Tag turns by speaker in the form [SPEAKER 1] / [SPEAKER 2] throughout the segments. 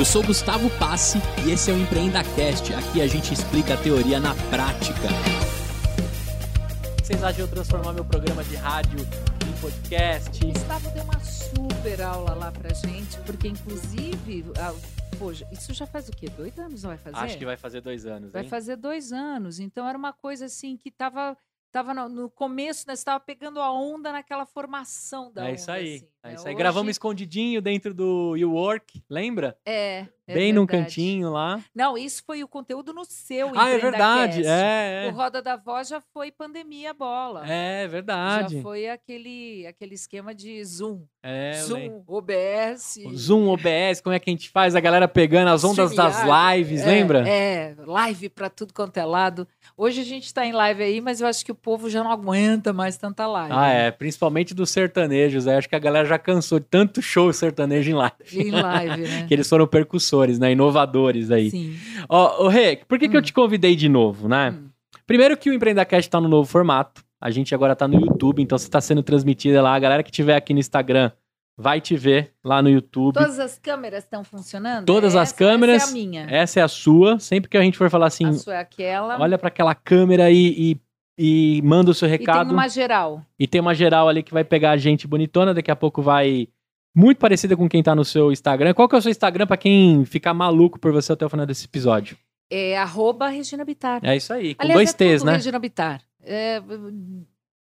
[SPEAKER 1] Eu sou Gustavo Passe e esse é o EmpreendaCast. Aqui a gente explica a teoria na prática. Vocês acham de eu transformar meu programa de rádio em podcast?
[SPEAKER 2] Gustavo deu uma super aula lá pra gente, porque inclusive, poxa, isso já faz o quê? Dois anos não vai fazer?
[SPEAKER 1] Acho que vai fazer dois anos.
[SPEAKER 2] Vai
[SPEAKER 1] hein?
[SPEAKER 2] fazer dois anos. Então era uma coisa assim que tava, tava no, no começo, né? Você tava pegando a onda naquela formação da
[SPEAKER 1] É
[SPEAKER 2] onda.
[SPEAKER 1] isso aí.
[SPEAKER 2] assim,
[SPEAKER 1] é isso aí.
[SPEAKER 2] Hoje-
[SPEAKER 1] Gravamos escondidinho dentro do You Work, lembra?
[SPEAKER 2] É. é
[SPEAKER 1] Bem num
[SPEAKER 2] verdade.
[SPEAKER 1] cantinho lá.
[SPEAKER 2] Não, isso foi o conteúdo no seu
[SPEAKER 1] Ah, é verdade.
[SPEAKER 2] EmpreendaCast.
[SPEAKER 1] É,
[SPEAKER 2] O
[SPEAKER 1] é.
[SPEAKER 2] Roda da Voz já foi pandemia bola.
[SPEAKER 1] É verdade.
[SPEAKER 2] Já foi aquele, aquele esquema de Zoom.
[SPEAKER 1] É.
[SPEAKER 2] Zoom, OBS.
[SPEAKER 1] Zoom, OBS, como é que a gente faz? A galera pegando as ondas das lives,
[SPEAKER 2] É,
[SPEAKER 1] lembra?
[SPEAKER 2] É, live pra tudo quanto é lado. Hoje a gente tá em live aí, mas eu acho que o povo já não aguenta mais tanta live.
[SPEAKER 1] Ah, é. Principalmente dos sertanejos. aí Acho que a galera já cansou de tanto show sertanejo em live.
[SPEAKER 2] Em live, né?
[SPEAKER 1] Que eles foram percussores, né? Inovadores aí.
[SPEAKER 2] Sim.
[SPEAKER 1] Ó, ô Rê, por que, que eu
[SPEAKER 2] Hum.
[SPEAKER 1] te convidei de novo, né?
[SPEAKER 2] Hum.
[SPEAKER 1] Primeiro que o EmpreendaCast tá no novo formato. A gente agora tá no YouTube, então você tá sendo transmitida lá. A galera que tiver aqui no Instagram vai te ver lá no YouTube.
[SPEAKER 2] Todas as câmeras estão funcionando?
[SPEAKER 1] Todas as
[SPEAKER 2] Essa-
[SPEAKER 1] câmeras.
[SPEAKER 2] Essa é a minha.
[SPEAKER 1] Essa é a sua. Sempre que a gente for falar assim,
[SPEAKER 2] A sua é aquela.
[SPEAKER 1] olha pra aquela câmera e, e, e manda o seu
[SPEAKER 2] e
[SPEAKER 1] recado.
[SPEAKER 2] tem uma geral.
[SPEAKER 1] E tem uma geral ali que vai pegar a gente bonitona, daqui a pouco vai. Muito parecida com quem tá no seu Instagram. Qual que é o seu Instagram pra quem ficar maluco por você até o final desse episódio?
[SPEAKER 2] É arroba Regina Bittar.
[SPEAKER 1] É isso aí, com
[SPEAKER 2] Aliás,
[SPEAKER 1] dois
[SPEAKER 2] é
[SPEAKER 1] T's, né?
[SPEAKER 2] Regina Bittar. É,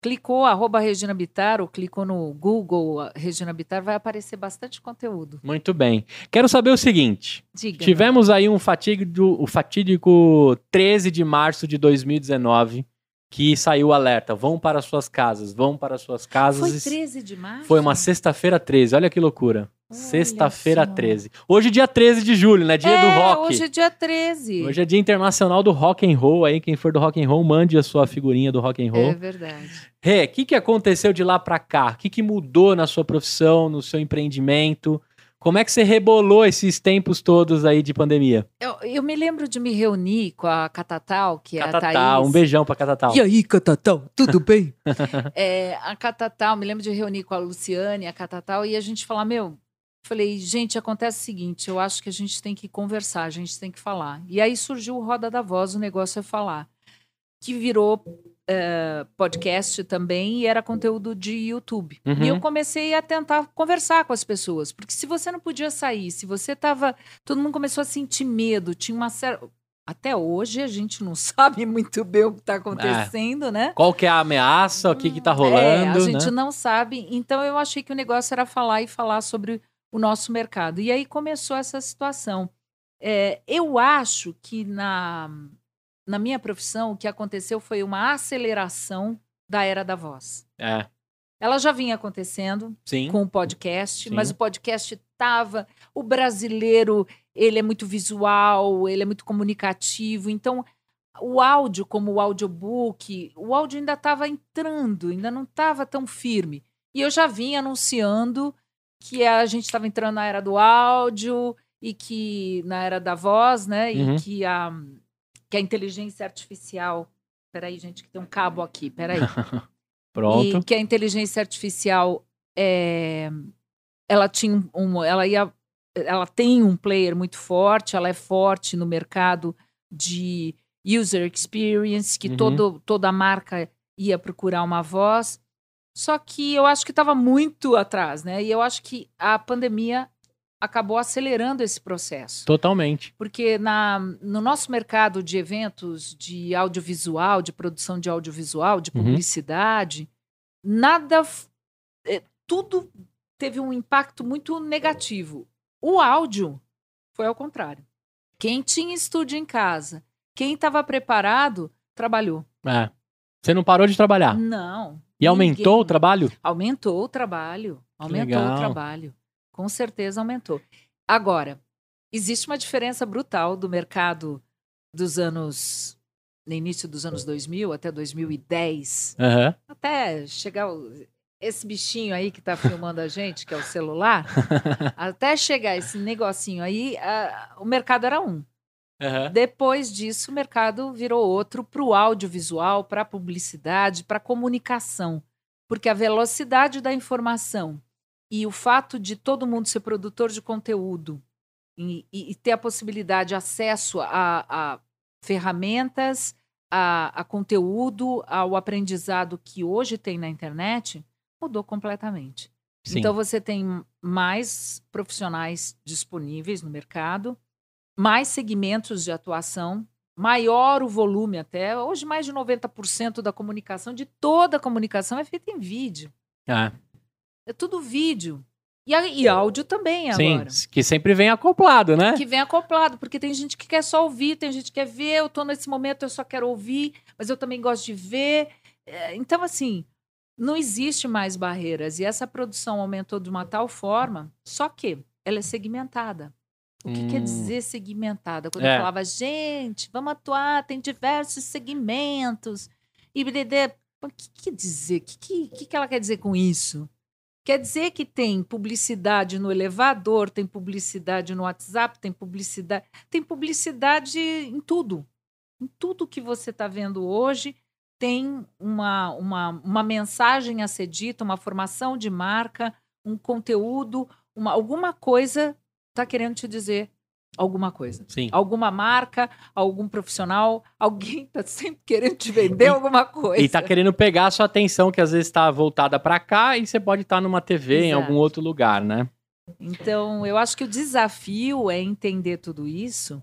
[SPEAKER 2] clicou arroba Regina Bittar ou clicou no Google Regina Bittar, vai aparecer bastante conteúdo.
[SPEAKER 1] Muito bem. Quero saber o seguinte:
[SPEAKER 2] Diga.
[SPEAKER 1] tivemos aí um fatídico, o fatídico 13 de março de 2019, que saiu o alerta: vão para suas casas, vão para suas casas.
[SPEAKER 2] Foi
[SPEAKER 1] Isso
[SPEAKER 2] 13 de março?
[SPEAKER 1] Foi uma sexta-feira 13, olha que loucura. Sexta-feira
[SPEAKER 2] só.
[SPEAKER 1] 13. Hoje, dia 13 de julho, né? Dia
[SPEAKER 2] é,
[SPEAKER 1] do rock.
[SPEAKER 2] hoje é dia 13.
[SPEAKER 1] Hoje é dia internacional do rock and roll aí. Quem for do rock and roll, mande a sua figurinha do rock and roll.
[SPEAKER 2] É verdade.
[SPEAKER 1] Rê, o que, que aconteceu de lá pra cá? O que, que mudou na sua profissão, no seu empreendimento? Como é que você rebolou esses tempos todos aí de pandemia?
[SPEAKER 2] Eu, eu me lembro de me reunir com a Catatal, que é a
[SPEAKER 1] Catatal,
[SPEAKER 2] Thaís.
[SPEAKER 1] um beijão pra Catatal.
[SPEAKER 2] E aí, Catatal, tudo bem? é, a Catatal, me lembro de reunir com a Luciane, a Catatal, e a gente falar, meu, falei, gente, acontece o seguinte, eu acho que a gente tem que conversar, a gente tem que falar. E aí surgiu o Roda da Voz, o negócio é falar, que virou eh, podcast também e era conteúdo de YouTube.
[SPEAKER 1] Uhum.
[SPEAKER 2] E eu comecei a tentar conversar com as pessoas, porque se você não podia sair, se você tava, todo mundo começou a sentir medo, tinha uma certa até hoje a gente não sabe muito bem o que está acontecendo, né?
[SPEAKER 1] Qual que é a ameaça? O que que tá rolando?
[SPEAKER 2] É, a gente
[SPEAKER 1] né?
[SPEAKER 2] não sabe. Então eu achei que o negócio era falar e falar sobre o nosso mercado. E aí começou essa situação. É, eu acho que na, na minha profissão o que aconteceu foi uma aceleração da era da voz.
[SPEAKER 1] É,
[SPEAKER 2] Ela já vinha acontecendo
[SPEAKER 1] sim.
[SPEAKER 2] com o podcast,
[SPEAKER 1] Sim.
[SPEAKER 2] mas o podcast estava. O brasileiro, ele é muito visual, ele é muito comunicativo. Então, o áudio, como o audiobook, o áudio ainda estava entrando, ainda não estava tão firme. E eu já vinha anunciando que a gente estava entrando na era do áudio e que na era da voz, né?
[SPEAKER 1] Uhum.
[SPEAKER 2] E que a, que a inteligência artificial. Peraí, gente, que tem um cabo aqui, peraí.
[SPEAKER 1] Pronto.
[SPEAKER 2] E que a inteligência artificial é, ela tinha um- ela ia, ela tem um player muito forte, ela é forte no mercado de user experience, que
[SPEAKER 1] Uhum.
[SPEAKER 2] todo, toda marca ia procurar uma voz. Só que eu acho que estava muito atrás, né? E eu acho que a pandemia acabou acelerando esse processo.
[SPEAKER 1] Totalmente.
[SPEAKER 2] Porque na, no nosso mercado de eventos de audiovisual, de produção de audiovisual, de
[SPEAKER 1] Uhum.
[SPEAKER 2] publicidade, nada. f- é, tudo teve um impacto muito negativo. O áudio foi ao contrário. Quem tinha estúdio em casa, quem estava preparado, trabalhou.
[SPEAKER 1] É. Você não parou de trabalhar.
[SPEAKER 2] Não.
[SPEAKER 1] E aumentou
[SPEAKER 2] ninguém.
[SPEAKER 1] o trabalho?
[SPEAKER 2] Aumentou o trabalho. Aumentou o trabalho. Com certeza aumentou. Agora, existe uma diferença brutal do mercado dos anos. No início dos anos 2000 até 2010,
[SPEAKER 1] Aham.
[SPEAKER 2] até chegar esse bichinho aí que está filmando a gente, que é o celular, até chegar esse negocinho aí, o mercado era um.
[SPEAKER 1] Aham.
[SPEAKER 2] Depois disso, o mercado virou outro para o audiovisual, para a publicidade, para a comunicação. Porque a velocidade da informação e o fato de todo mundo ser produtor de conteúdo e, e ter a possibilidade, acesso a, a ferramentas, a, a, conteúdo, ao aprendizado que hoje tem na internet, mudou completamente. Sim. Então você tem mais profissionais disponíveis no mercado, mais segmentos de atuação, maior o volume até. Hoje, mais de 90% da comunicação, de toda a comunicação, é feita em vídeo.
[SPEAKER 1] É.
[SPEAKER 2] É tudo vídeo. E, e áudio também agora.
[SPEAKER 1] Sim, que sempre vem acoplado, né?
[SPEAKER 2] Que vem acoplado, porque tem gente que quer só ouvir, tem gente que quer ver, eu tô nesse momento, eu só quero ouvir, mas eu também gosto de ver. É, então, assim, não existe mais barreiras. E essa produção aumentou de uma tal forma, só que ela é segmentada. O que hum. quer dizer segmentada? Quando é. eu falava, gente, vamos atuar, tem diversos segmentos. E BDD, o que quer dizer? O que, que, que ela quer dizer com isso? Quer dizer que tem publicidade no elevador, tem publicidade no WhatsApp, tem publicidade. Tem publicidade em tudo. Em tudo que você está vendo hoje, tem uma, uma, uma mensagem a ser dita, uma formação de marca, um conteúdo, uma, alguma coisa está querendo te dizer alguma coisa.
[SPEAKER 1] Sim.
[SPEAKER 2] Alguma marca, algum profissional, alguém está sempre querendo te vender alguma coisa.
[SPEAKER 1] E está querendo pegar a sua atenção, que às vezes está voltada para cá e você pode estar tá numa TV Exato. em algum outro lugar, né?
[SPEAKER 2] Então, eu acho que o desafio é entender tudo isso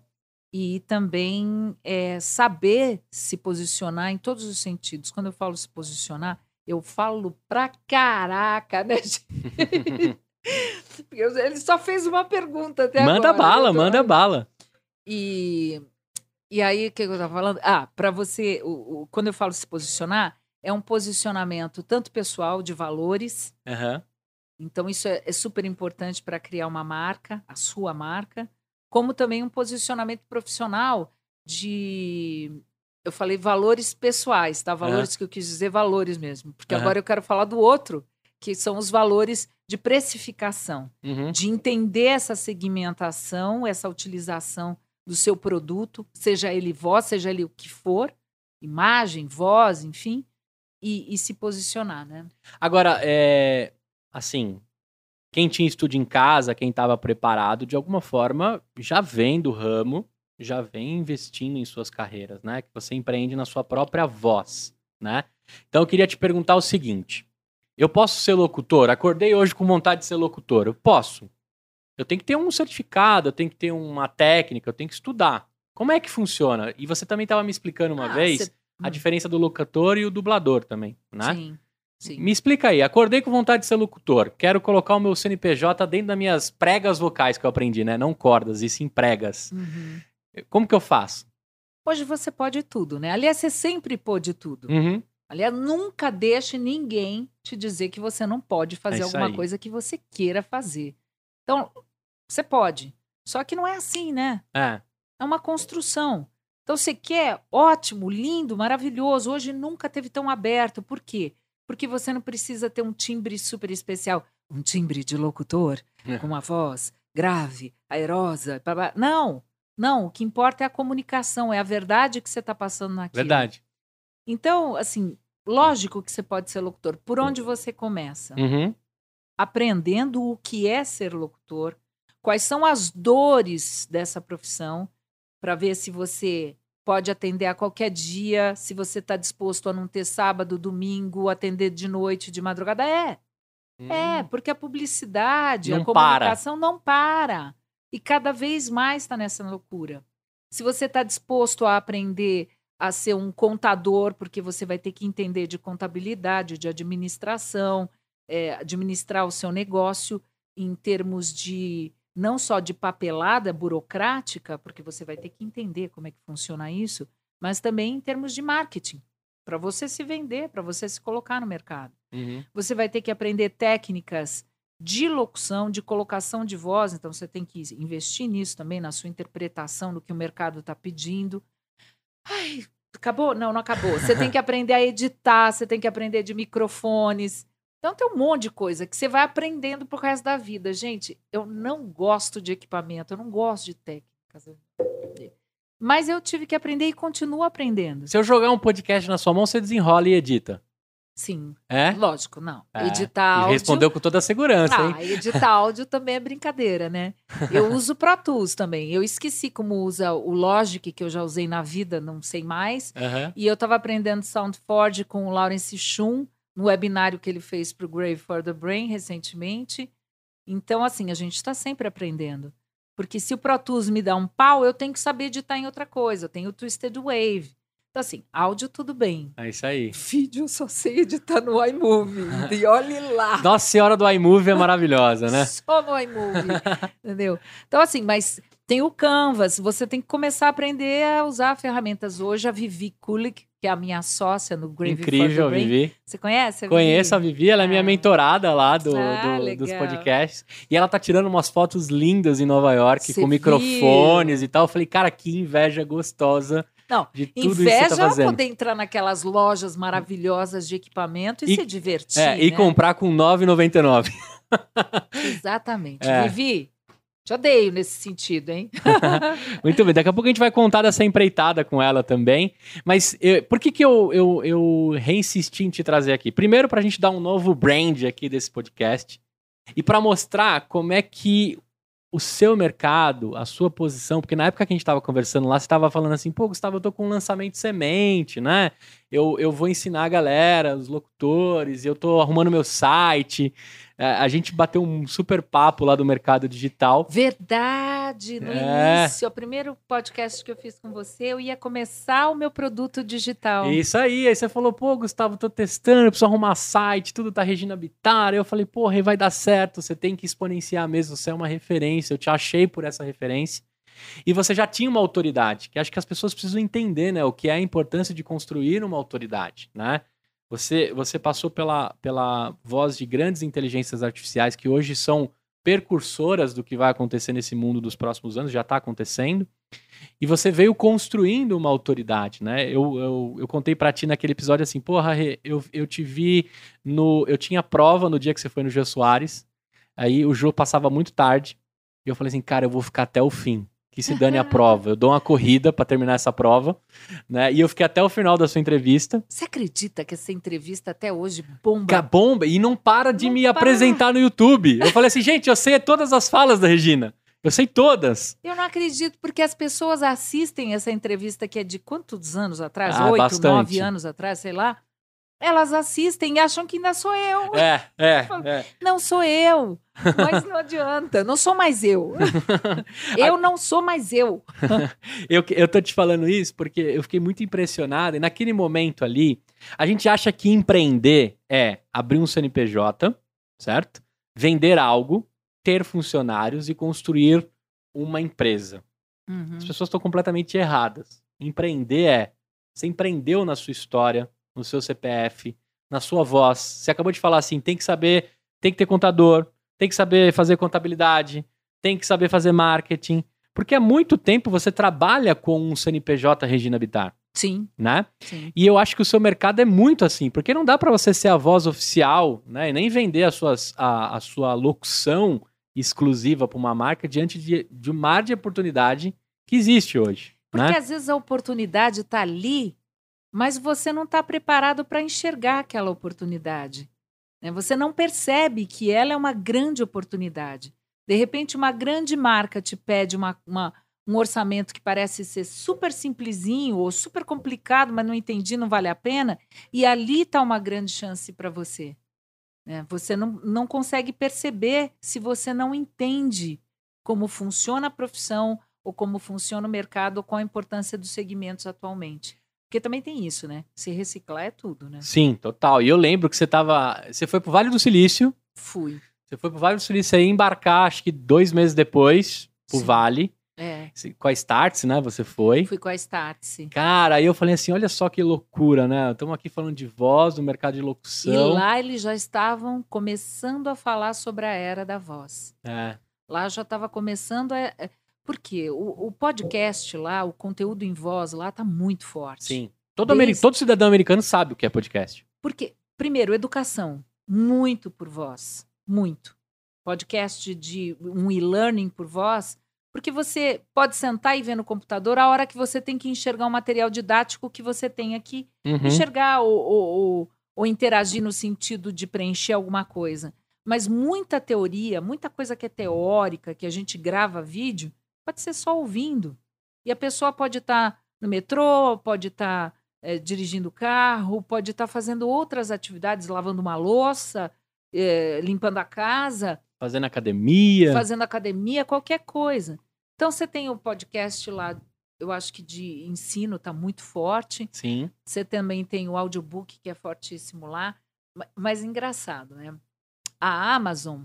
[SPEAKER 2] e também é, saber se posicionar em todos os sentidos. Quando eu falo se posicionar, eu falo pra caraca, né? Ele só fez uma pergunta até
[SPEAKER 1] manda
[SPEAKER 2] agora.
[SPEAKER 1] Bala, manda bala,
[SPEAKER 2] E, e aí, o que eu estava falando? Ah, para você, o, o, quando eu falo se posicionar, é um posicionamento tanto pessoal, de valores.
[SPEAKER 1] Uhum.
[SPEAKER 2] Então, isso é, é super importante para criar uma marca, a sua marca, como também um posicionamento profissional de. Eu falei valores pessoais, tá? Valores uhum. que eu quis dizer valores mesmo. Porque uhum. agora eu quero falar do outro, que são os valores de precificação,
[SPEAKER 1] uhum.
[SPEAKER 2] de entender essa segmentação, essa utilização do seu produto, seja ele voz, seja ele o que for, imagem, voz, enfim, e, e se posicionar, né?
[SPEAKER 1] Agora, é, assim, quem tinha estúdio em casa, quem estava preparado, de alguma forma já vem do ramo, já vem investindo em suas carreiras, né? Que você empreende na sua própria voz, né? Então eu queria te perguntar o seguinte: eu posso ser locutor? Acordei hoje com vontade de ser locutor. Eu posso. Eu tenho que ter um certificado, eu tenho que ter uma técnica, eu tenho que estudar. Como é que funciona? E você também estava me explicando uma ah, vez a hum. diferença do locutor e o dublador também, né?
[SPEAKER 2] Sim. Sim.
[SPEAKER 1] Me explica aí, acordei com vontade de ser locutor. Quero colocar o meu CNPJ dentro das minhas pregas vocais que eu aprendi, né? Não cordas, e sim pregas.
[SPEAKER 2] Uhum.
[SPEAKER 1] Como que eu faço?
[SPEAKER 2] Hoje você pode tudo, né? Aliás, você sempre pôde tudo.
[SPEAKER 1] Uhum.
[SPEAKER 2] Aliás, nunca deixe ninguém te dizer que você não pode fazer é alguma aí. coisa que você queira fazer. Então, você pode. Só que não é assim, né?
[SPEAKER 1] É.
[SPEAKER 2] É uma construção. Então, você quer, ótimo, lindo, maravilhoso. Hoje nunca teve tão aberto. Por quê? Porque você não precisa ter um timbre super especial. Um timbre de locutor, é. com uma voz grave, aerosa. Blá, blá. Não, não. O que importa é a comunicação, é a verdade que você está passando naquilo.
[SPEAKER 1] Verdade.
[SPEAKER 2] Então, assim, lógico que você pode ser locutor. Por onde você começa?
[SPEAKER 1] Uhum.
[SPEAKER 2] Aprendendo o que é ser locutor, quais são as dores dessa profissão, para ver se você pode atender a qualquer dia, se você está disposto a não ter sábado, domingo, atender de noite, de madrugada. É. Hum. É, porque a publicidade, não a comunicação para. não para. E cada vez mais está nessa loucura. Se você está disposto a aprender a ser um contador, porque você vai ter que entender de contabilidade, de administração, é, administrar o seu negócio em termos de não só de papelada burocrática, porque você vai ter que entender como é que funciona isso, mas também em termos de marketing, para você se vender, para você se colocar no mercado.
[SPEAKER 1] Uhum.
[SPEAKER 2] Você vai ter que aprender técnicas de locução, de colocação de voz, então você tem que investir nisso também, na sua interpretação do que o mercado está pedindo. Ai, acabou? Não, não acabou. Você tem que aprender a editar, você tem que aprender de microfones. Então tem um monte de coisa que você vai aprendendo pro resto da vida. Gente, eu não gosto de equipamento, eu não gosto de técnicas. Mas eu tive que aprender e continuo aprendendo.
[SPEAKER 1] Se eu jogar um podcast na sua mão, você desenrola e edita.
[SPEAKER 2] Sim,
[SPEAKER 1] É?
[SPEAKER 2] lógico, não.
[SPEAKER 1] É.
[SPEAKER 2] Editar
[SPEAKER 1] E
[SPEAKER 2] áudio.
[SPEAKER 1] respondeu com toda a segurança, hein?
[SPEAKER 2] Ah, editar áudio também é brincadeira, né? Eu uso Pro Tools também. Eu esqueci como usa o Logic, que eu já usei na vida, não sei mais.
[SPEAKER 1] Aham.
[SPEAKER 2] E eu estava aprendendo SoundForge com o Lawrence Schum, no webinário que ele fez para o Grave for the Brain recentemente. Então, assim, a gente está sempre aprendendo. Porque se o Pro Tools me dá um pau, eu tenho que saber editar em outra coisa. Eu tenho o Twisted Wave. Então, assim, áudio tudo bem.
[SPEAKER 1] É isso aí.
[SPEAKER 2] Vídeo eu só sei editar no iMovie. e olhe lá.
[SPEAKER 1] Nossa Senhora do iMovie é maravilhosa, né?
[SPEAKER 2] Só no iMovie, entendeu? Então, assim, mas tem o Canvas. Você tem que começar a aprender a usar ferramentas. Hoje, a Vivi Kulik, que é a minha sócia no Grave
[SPEAKER 1] Incrível. Vivi.
[SPEAKER 2] Você conhece a Vivi?
[SPEAKER 1] Conheço a Vivi, ela é minha
[SPEAKER 2] Ah.
[SPEAKER 1] mentorada lá do,
[SPEAKER 2] Ah,
[SPEAKER 1] do- dos podcasts. E ela tá tirando umas fotos lindas em Nova York, com microfones e tal. Eu falei, cara, que inveja gostosa
[SPEAKER 2] Não,
[SPEAKER 1] que
[SPEAKER 2] Inveja
[SPEAKER 1] tá fazendo.
[SPEAKER 2] poder entrar naquelas lojas maravilhosas de equipamento e,
[SPEAKER 1] E-
[SPEAKER 2] se divertir.
[SPEAKER 1] É, e
[SPEAKER 2] né?
[SPEAKER 1] comprar com R$ 9,99.
[SPEAKER 2] Exatamente.
[SPEAKER 1] É.
[SPEAKER 2] Vivi, te odeio nesse sentido, hein?
[SPEAKER 1] Muito bem, daqui a pouco a gente vai contar dessa empreitada com ela também. Mas eu- por que, que eu, eu, eu reinsisti em te trazer aqui? Primeiro, pra gente dar um novo brand aqui desse podcast. E pra mostrar como é que o seu mercado, a sua posição, porque na época que a gente estava conversando lá, você estava falando assim, pô, Gustavo, eu tô com um lançamento semente, né? Eu, eu vou ensinar a galera, os locutores, eu tô arrumando meu site. É, a gente bateu um super papo lá do mercado digital.
[SPEAKER 2] Verdade, no
[SPEAKER 1] É.
[SPEAKER 2] início, o primeiro podcast que eu fiz com você, eu ia começar o meu produto digital.
[SPEAKER 1] Isso aí, aí você falou, pô, Gustavo, tô testando, eu preciso arrumar site, tudo tá Regina Bittar. Eu falei, porra, aí vai dar certo, você tem que exponenciar mesmo, você é uma referência, eu te achei por essa referência. E você já tinha uma autoridade, que acho que as pessoas precisam entender, né, o que é a importância de construir uma autoridade, né? Você, você passou pela, pela voz de grandes inteligências artificiais que hoje são percursoras do que vai acontecer nesse mundo dos próximos anos, já está acontecendo. E você veio construindo uma autoridade, né? Eu, eu, eu contei pra ti naquele episódio assim, porra, eu, eu te vi no. Eu tinha prova no dia que você foi no Jô Soares. Aí o Jô passava muito tarde. E eu falei assim, cara, eu vou ficar até o fim. Que se dane a prova. Eu dou uma corrida pra terminar essa prova. Né? E eu fiquei até o final da sua entrevista.
[SPEAKER 2] Você acredita que essa entrevista até hoje bomba?
[SPEAKER 1] Que a bomba, e não para de
[SPEAKER 2] Não
[SPEAKER 1] me
[SPEAKER 2] para.
[SPEAKER 1] apresentar no YouTube. Eu falei assim, gente, eu sei todas as falas da Regina. Eu sei todas.
[SPEAKER 2] Eu não acredito, porque as pessoas assistem essa entrevista que é de quantos anos atrás?
[SPEAKER 1] Ah,
[SPEAKER 2] Oito,
[SPEAKER 1] bastante.
[SPEAKER 2] nove anos atrás, sei lá. Elas assistem e acham que ainda sou eu.
[SPEAKER 1] É, é, é.
[SPEAKER 2] Não sou eu. Mas não adianta. Não sou mais eu. eu não sou mais eu.
[SPEAKER 1] Eu, eu tô te falando isso porque eu fiquei muito impressionado. E naquele momento ali, a gente acha que empreender é abrir um CNPJ, certo? Vender algo, ter funcionários e construir uma empresa.
[SPEAKER 2] Uhum.
[SPEAKER 1] As pessoas estão completamente erradas. Empreender é você empreendeu na sua história, no seu CPF, na sua voz. Você acabou de falar assim, tem que saber, tem que ter contador, tem que saber fazer contabilidade, tem que saber fazer marketing. Porque há muito tempo você trabalha com um CNPJ Regina Bittar,
[SPEAKER 2] Sim,
[SPEAKER 1] né?
[SPEAKER 2] sim.
[SPEAKER 1] E eu acho que o seu mercado é muito assim, porque não dá para você ser a voz oficial, né? E nem vender as suas, a, a sua locução exclusiva para uma marca diante de, de um mar de oportunidade que existe hoje.
[SPEAKER 2] Porque
[SPEAKER 1] né?
[SPEAKER 2] às vezes a oportunidade está ali, mas você não está preparado para enxergar aquela oportunidade. né? Você não percebe que ela é uma grande oportunidade. De repente, uma grande marca te pede uma, uma- um orçamento que parece ser super simplesinho ou super complicado, mas não entendi, não vale a pena, e ali está uma grande chance para você. né? Você não, não consegue perceber se você não entende como funciona a profissão, ou como funciona o mercado, ou qual a importância dos segmentos atualmente. Porque também tem isso, né? Se reciclar é tudo, né?
[SPEAKER 1] Sim, total. E eu lembro que você tava. Você foi pro Vale do Silício.
[SPEAKER 2] Fui.
[SPEAKER 1] Você foi pro Vale do Silício aí embarcar, acho que dois meses depois, pro
[SPEAKER 2] Sim.
[SPEAKER 1] Vale.
[SPEAKER 2] É,
[SPEAKER 1] Com a Starts, né? Você foi.
[SPEAKER 2] fui com a Startse.
[SPEAKER 1] Cara, aí eu falei assim: olha só que loucura, né? Estamos aqui falando de voz, do mercado de
[SPEAKER 2] E
[SPEAKER 1] locução.
[SPEAKER 2] lá eles já estavam começando a falar sobre a era da voz.
[SPEAKER 1] É.
[SPEAKER 2] Lá já estava começando a. Por quê? O, o podcast lá, o conteúdo em voz lá está muito forte.
[SPEAKER 1] Sim. Todo,
[SPEAKER 2] Desde-
[SPEAKER 1] todo cidadão americano sabe o que é podcast.
[SPEAKER 2] Porque, primeiro, educação. Muito por voz. Muito. Podcast de um e-learning por voz. Porque você pode sentar e ver no computador a hora que você tem que enxergar um material didático que você tem aqui.
[SPEAKER 1] Uhum.
[SPEAKER 2] Enxergar ou, ou- ou- ou interagir no sentido de preencher alguma coisa. Mas muita teoria, muita coisa que é teórica, que a gente grava vídeo, pode ser só ouvindo. E a pessoa pode estar tá no metrô, pode estar tá, é, dirigindo o carro, pode estar tá fazendo outras atividades, lavando uma louça, é, limpando a casa.
[SPEAKER 1] Fazendo academia.
[SPEAKER 2] Fazendo academia, qualquer coisa. Então você tem o podcast lá, eu acho que de ensino está muito forte.
[SPEAKER 1] Sim.
[SPEAKER 2] Você também tem o audiobook que é fortíssimo lá. Mas engraçado, né? A Amazon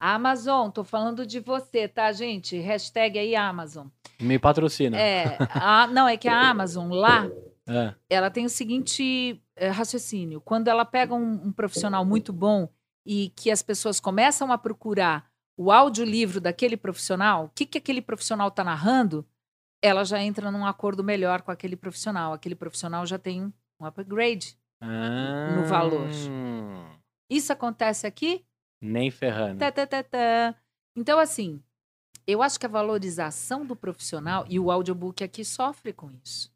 [SPEAKER 2] Amazon, tô falando de você, tá, gente? Hashtag aí Amazon.
[SPEAKER 1] Me patrocina.
[SPEAKER 2] É, a, não, é que a Amazon lá,
[SPEAKER 1] é.
[SPEAKER 2] ela tem o seguinte é, raciocínio. Quando ela pega um, um, profissional muito bom e que as pessoas começam a procurar o audiolivro daquele profissional, o que, que aquele profissional está narrando, ela já entra num acordo melhor com aquele profissional. Aquele profissional já tem um upgrade
[SPEAKER 1] ah.
[SPEAKER 2] no valor. Isso acontece aqui?
[SPEAKER 1] Nem ferrando.
[SPEAKER 2] Tá, tá, tá, tá. Então, assim, eu acho que a valorização do profissional e o audiobook aqui sofre com isso.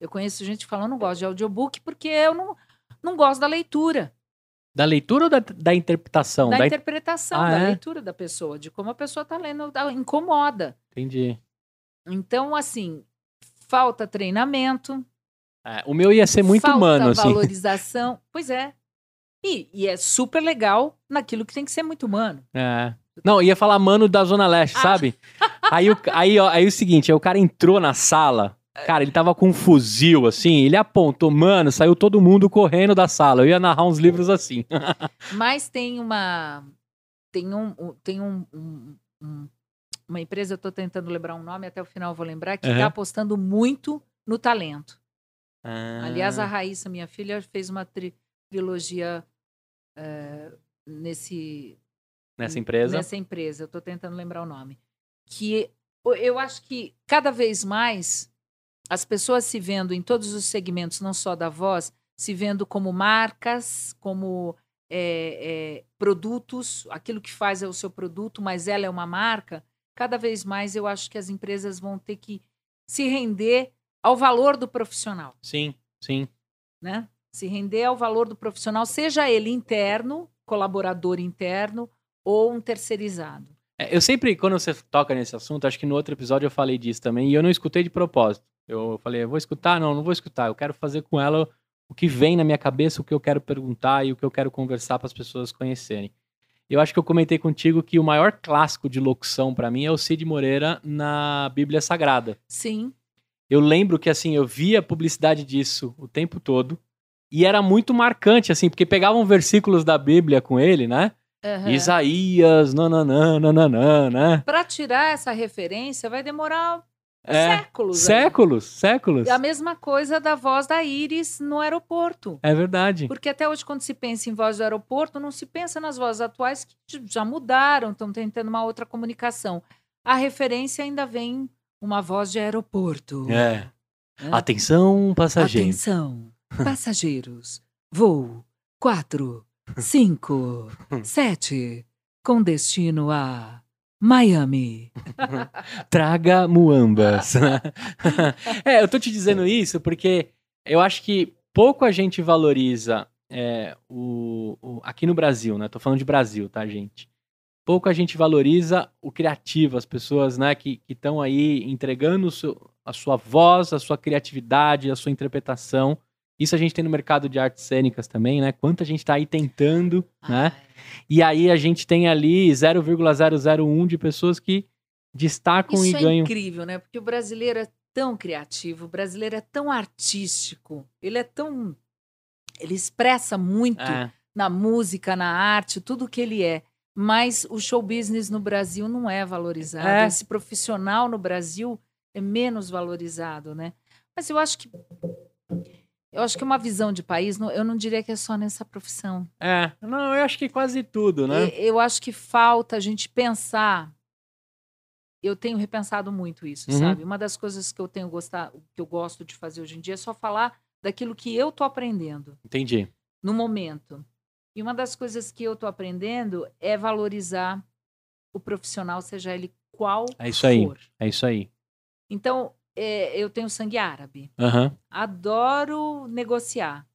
[SPEAKER 2] Eu conheço gente falando, não gosto de audiobook porque eu não, não gosto da leitura.
[SPEAKER 1] Da leitura ou da, da interpretação?
[SPEAKER 2] Da, da interpretação, ah, da é? leitura da pessoa, de como a pessoa está lendo, incomoda.
[SPEAKER 1] Entendi.
[SPEAKER 2] Então, assim, falta treinamento.
[SPEAKER 1] É, o meu ia ser muito
[SPEAKER 2] falta
[SPEAKER 1] humano,
[SPEAKER 2] assim. valorização. Pois é. E, e, é super legal naquilo que tem que ser muito humano.
[SPEAKER 1] É. Não, ia falar mano da Zona Leste, ah. sabe? aí, o, aí, ó, aí o seguinte, aí o cara entrou na sala, cara, ele tava com um fuzil, assim, ele apontou, mano, saiu todo mundo correndo da sala. Eu ia narrar uns livros assim.
[SPEAKER 2] Mas tem uma... Tem um... Tem um, um, um uma empresa, eu tô tentando lembrar um nome, até o final eu vou lembrar, que uhum. tá apostando muito no talento.
[SPEAKER 1] Ah.
[SPEAKER 2] Aliás, a Raíssa, minha filha, fez uma... Tri trilogia é, nesse
[SPEAKER 1] nessa empresa.
[SPEAKER 2] Nessa empresa, eu estou tentando lembrar o nome. Que eu acho que cada vez mais as pessoas se vendo em todos os segmentos, não só da voz, se vendo como marcas, como é, é, produtos, aquilo que faz é o seu produto, mas ela é uma marca. Cada vez mais eu acho que as empresas vão ter que se render ao valor do profissional.
[SPEAKER 1] Sim, sim.
[SPEAKER 2] Né? Se render ao valor do profissional, seja ele interno, colaborador interno ou um terceirizado.
[SPEAKER 1] É, eu sempre, quando você toca nesse assunto, acho que no outro episódio eu falei disso também, e eu não escutei de propósito. Eu falei, eu vou escutar? Não, não vou escutar. Eu quero fazer com ela o que vem na minha cabeça, o que eu quero perguntar e o que eu quero conversar para as pessoas conhecerem. Eu acho que eu comentei contigo que o maior clássico de locução para mim é o Cid Moreira na Bíblia Sagrada.
[SPEAKER 2] Sim.
[SPEAKER 1] Eu lembro que assim, eu via publicidade disso o tempo todo. E era muito marcante, assim, porque pegavam versículos da Bíblia com ele, né? Uhum. Isaías, nananã, nananã, né?
[SPEAKER 2] Pra tirar essa referência vai demorar é, séculos.
[SPEAKER 1] Séculos, aí. séculos.
[SPEAKER 2] A mesma coisa da voz da Iris no aeroporto.
[SPEAKER 1] É verdade.
[SPEAKER 2] Porque até hoje, quando se pensa em voz do aeroporto, não se pensa nas vozes atuais que já mudaram, estão tentando uma outra comunicação. A referência ainda vem uma voz de aeroporto.
[SPEAKER 1] É. é. Atenção, passageiro.
[SPEAKER 2] Atenção. Passageiros, voo 4, 5, 7, com destino a Miami.
[SPEAKER 1] Traga muambas. é, eu tô te dizendo isso porque eu acho que pouco a gente valoriza é, o, o, aqui no Brasil, né? Tô falando de Brasil, tá, gente? Pouco a gente valoriza o criativo, as pessoas, né, que estão aí entregando seu, a sua voz, a sua criatividade, a sua interpretação isso a gente tem no mercado de artes cênicas também, né? Quanta gente está aí tentando, Ai. né? E aí a gente tem ali 0,001 de pessoas que destacam
[SPEAKER 2] Isso
[SPEAKER 1] e ganham.
[SPEAKER 2] Isso é incrível, né? Porque o brasileiro é tão criativo, o brasileiro é tão artístico, ele é tão. Ele expressa muito é. na música, na arte, tudo que ele é. Mas o show business no Brasil não é valorizado. É. Esse profissional no Brasil é menos valorizado, né? Mas eu acho que eu acho que uma visão de país, eu não diria que é só nessa profissão.
[SPEAKER 1] É, não, eu acho que quase tudo, né?
[SPEAKER 2] Eu acho que falta a gente pensar. Eu tenho repensado muito isso, uhum. sabe? Uma das coisas que eu tenho gostado, que eu gosto de fazer hoje em dia é só falar daquilo que eu tô aprendendo.
[SPEAKER 1] Entendi.
[SPEAKER 2] No momento. E uma das coisas que eu tô aprendendo é valorizar o profissional, seja ele qual
[SPEAKER 1] é isso
[SPEAKER 2] for.
[SPEAKER 1] Aí, é isso aí.
[SPEAKER 2] Então, é, eu tenho sangue árabe.
[SPEAKER 1] Uhum.
[SPEAKER 2] Adoro negociar.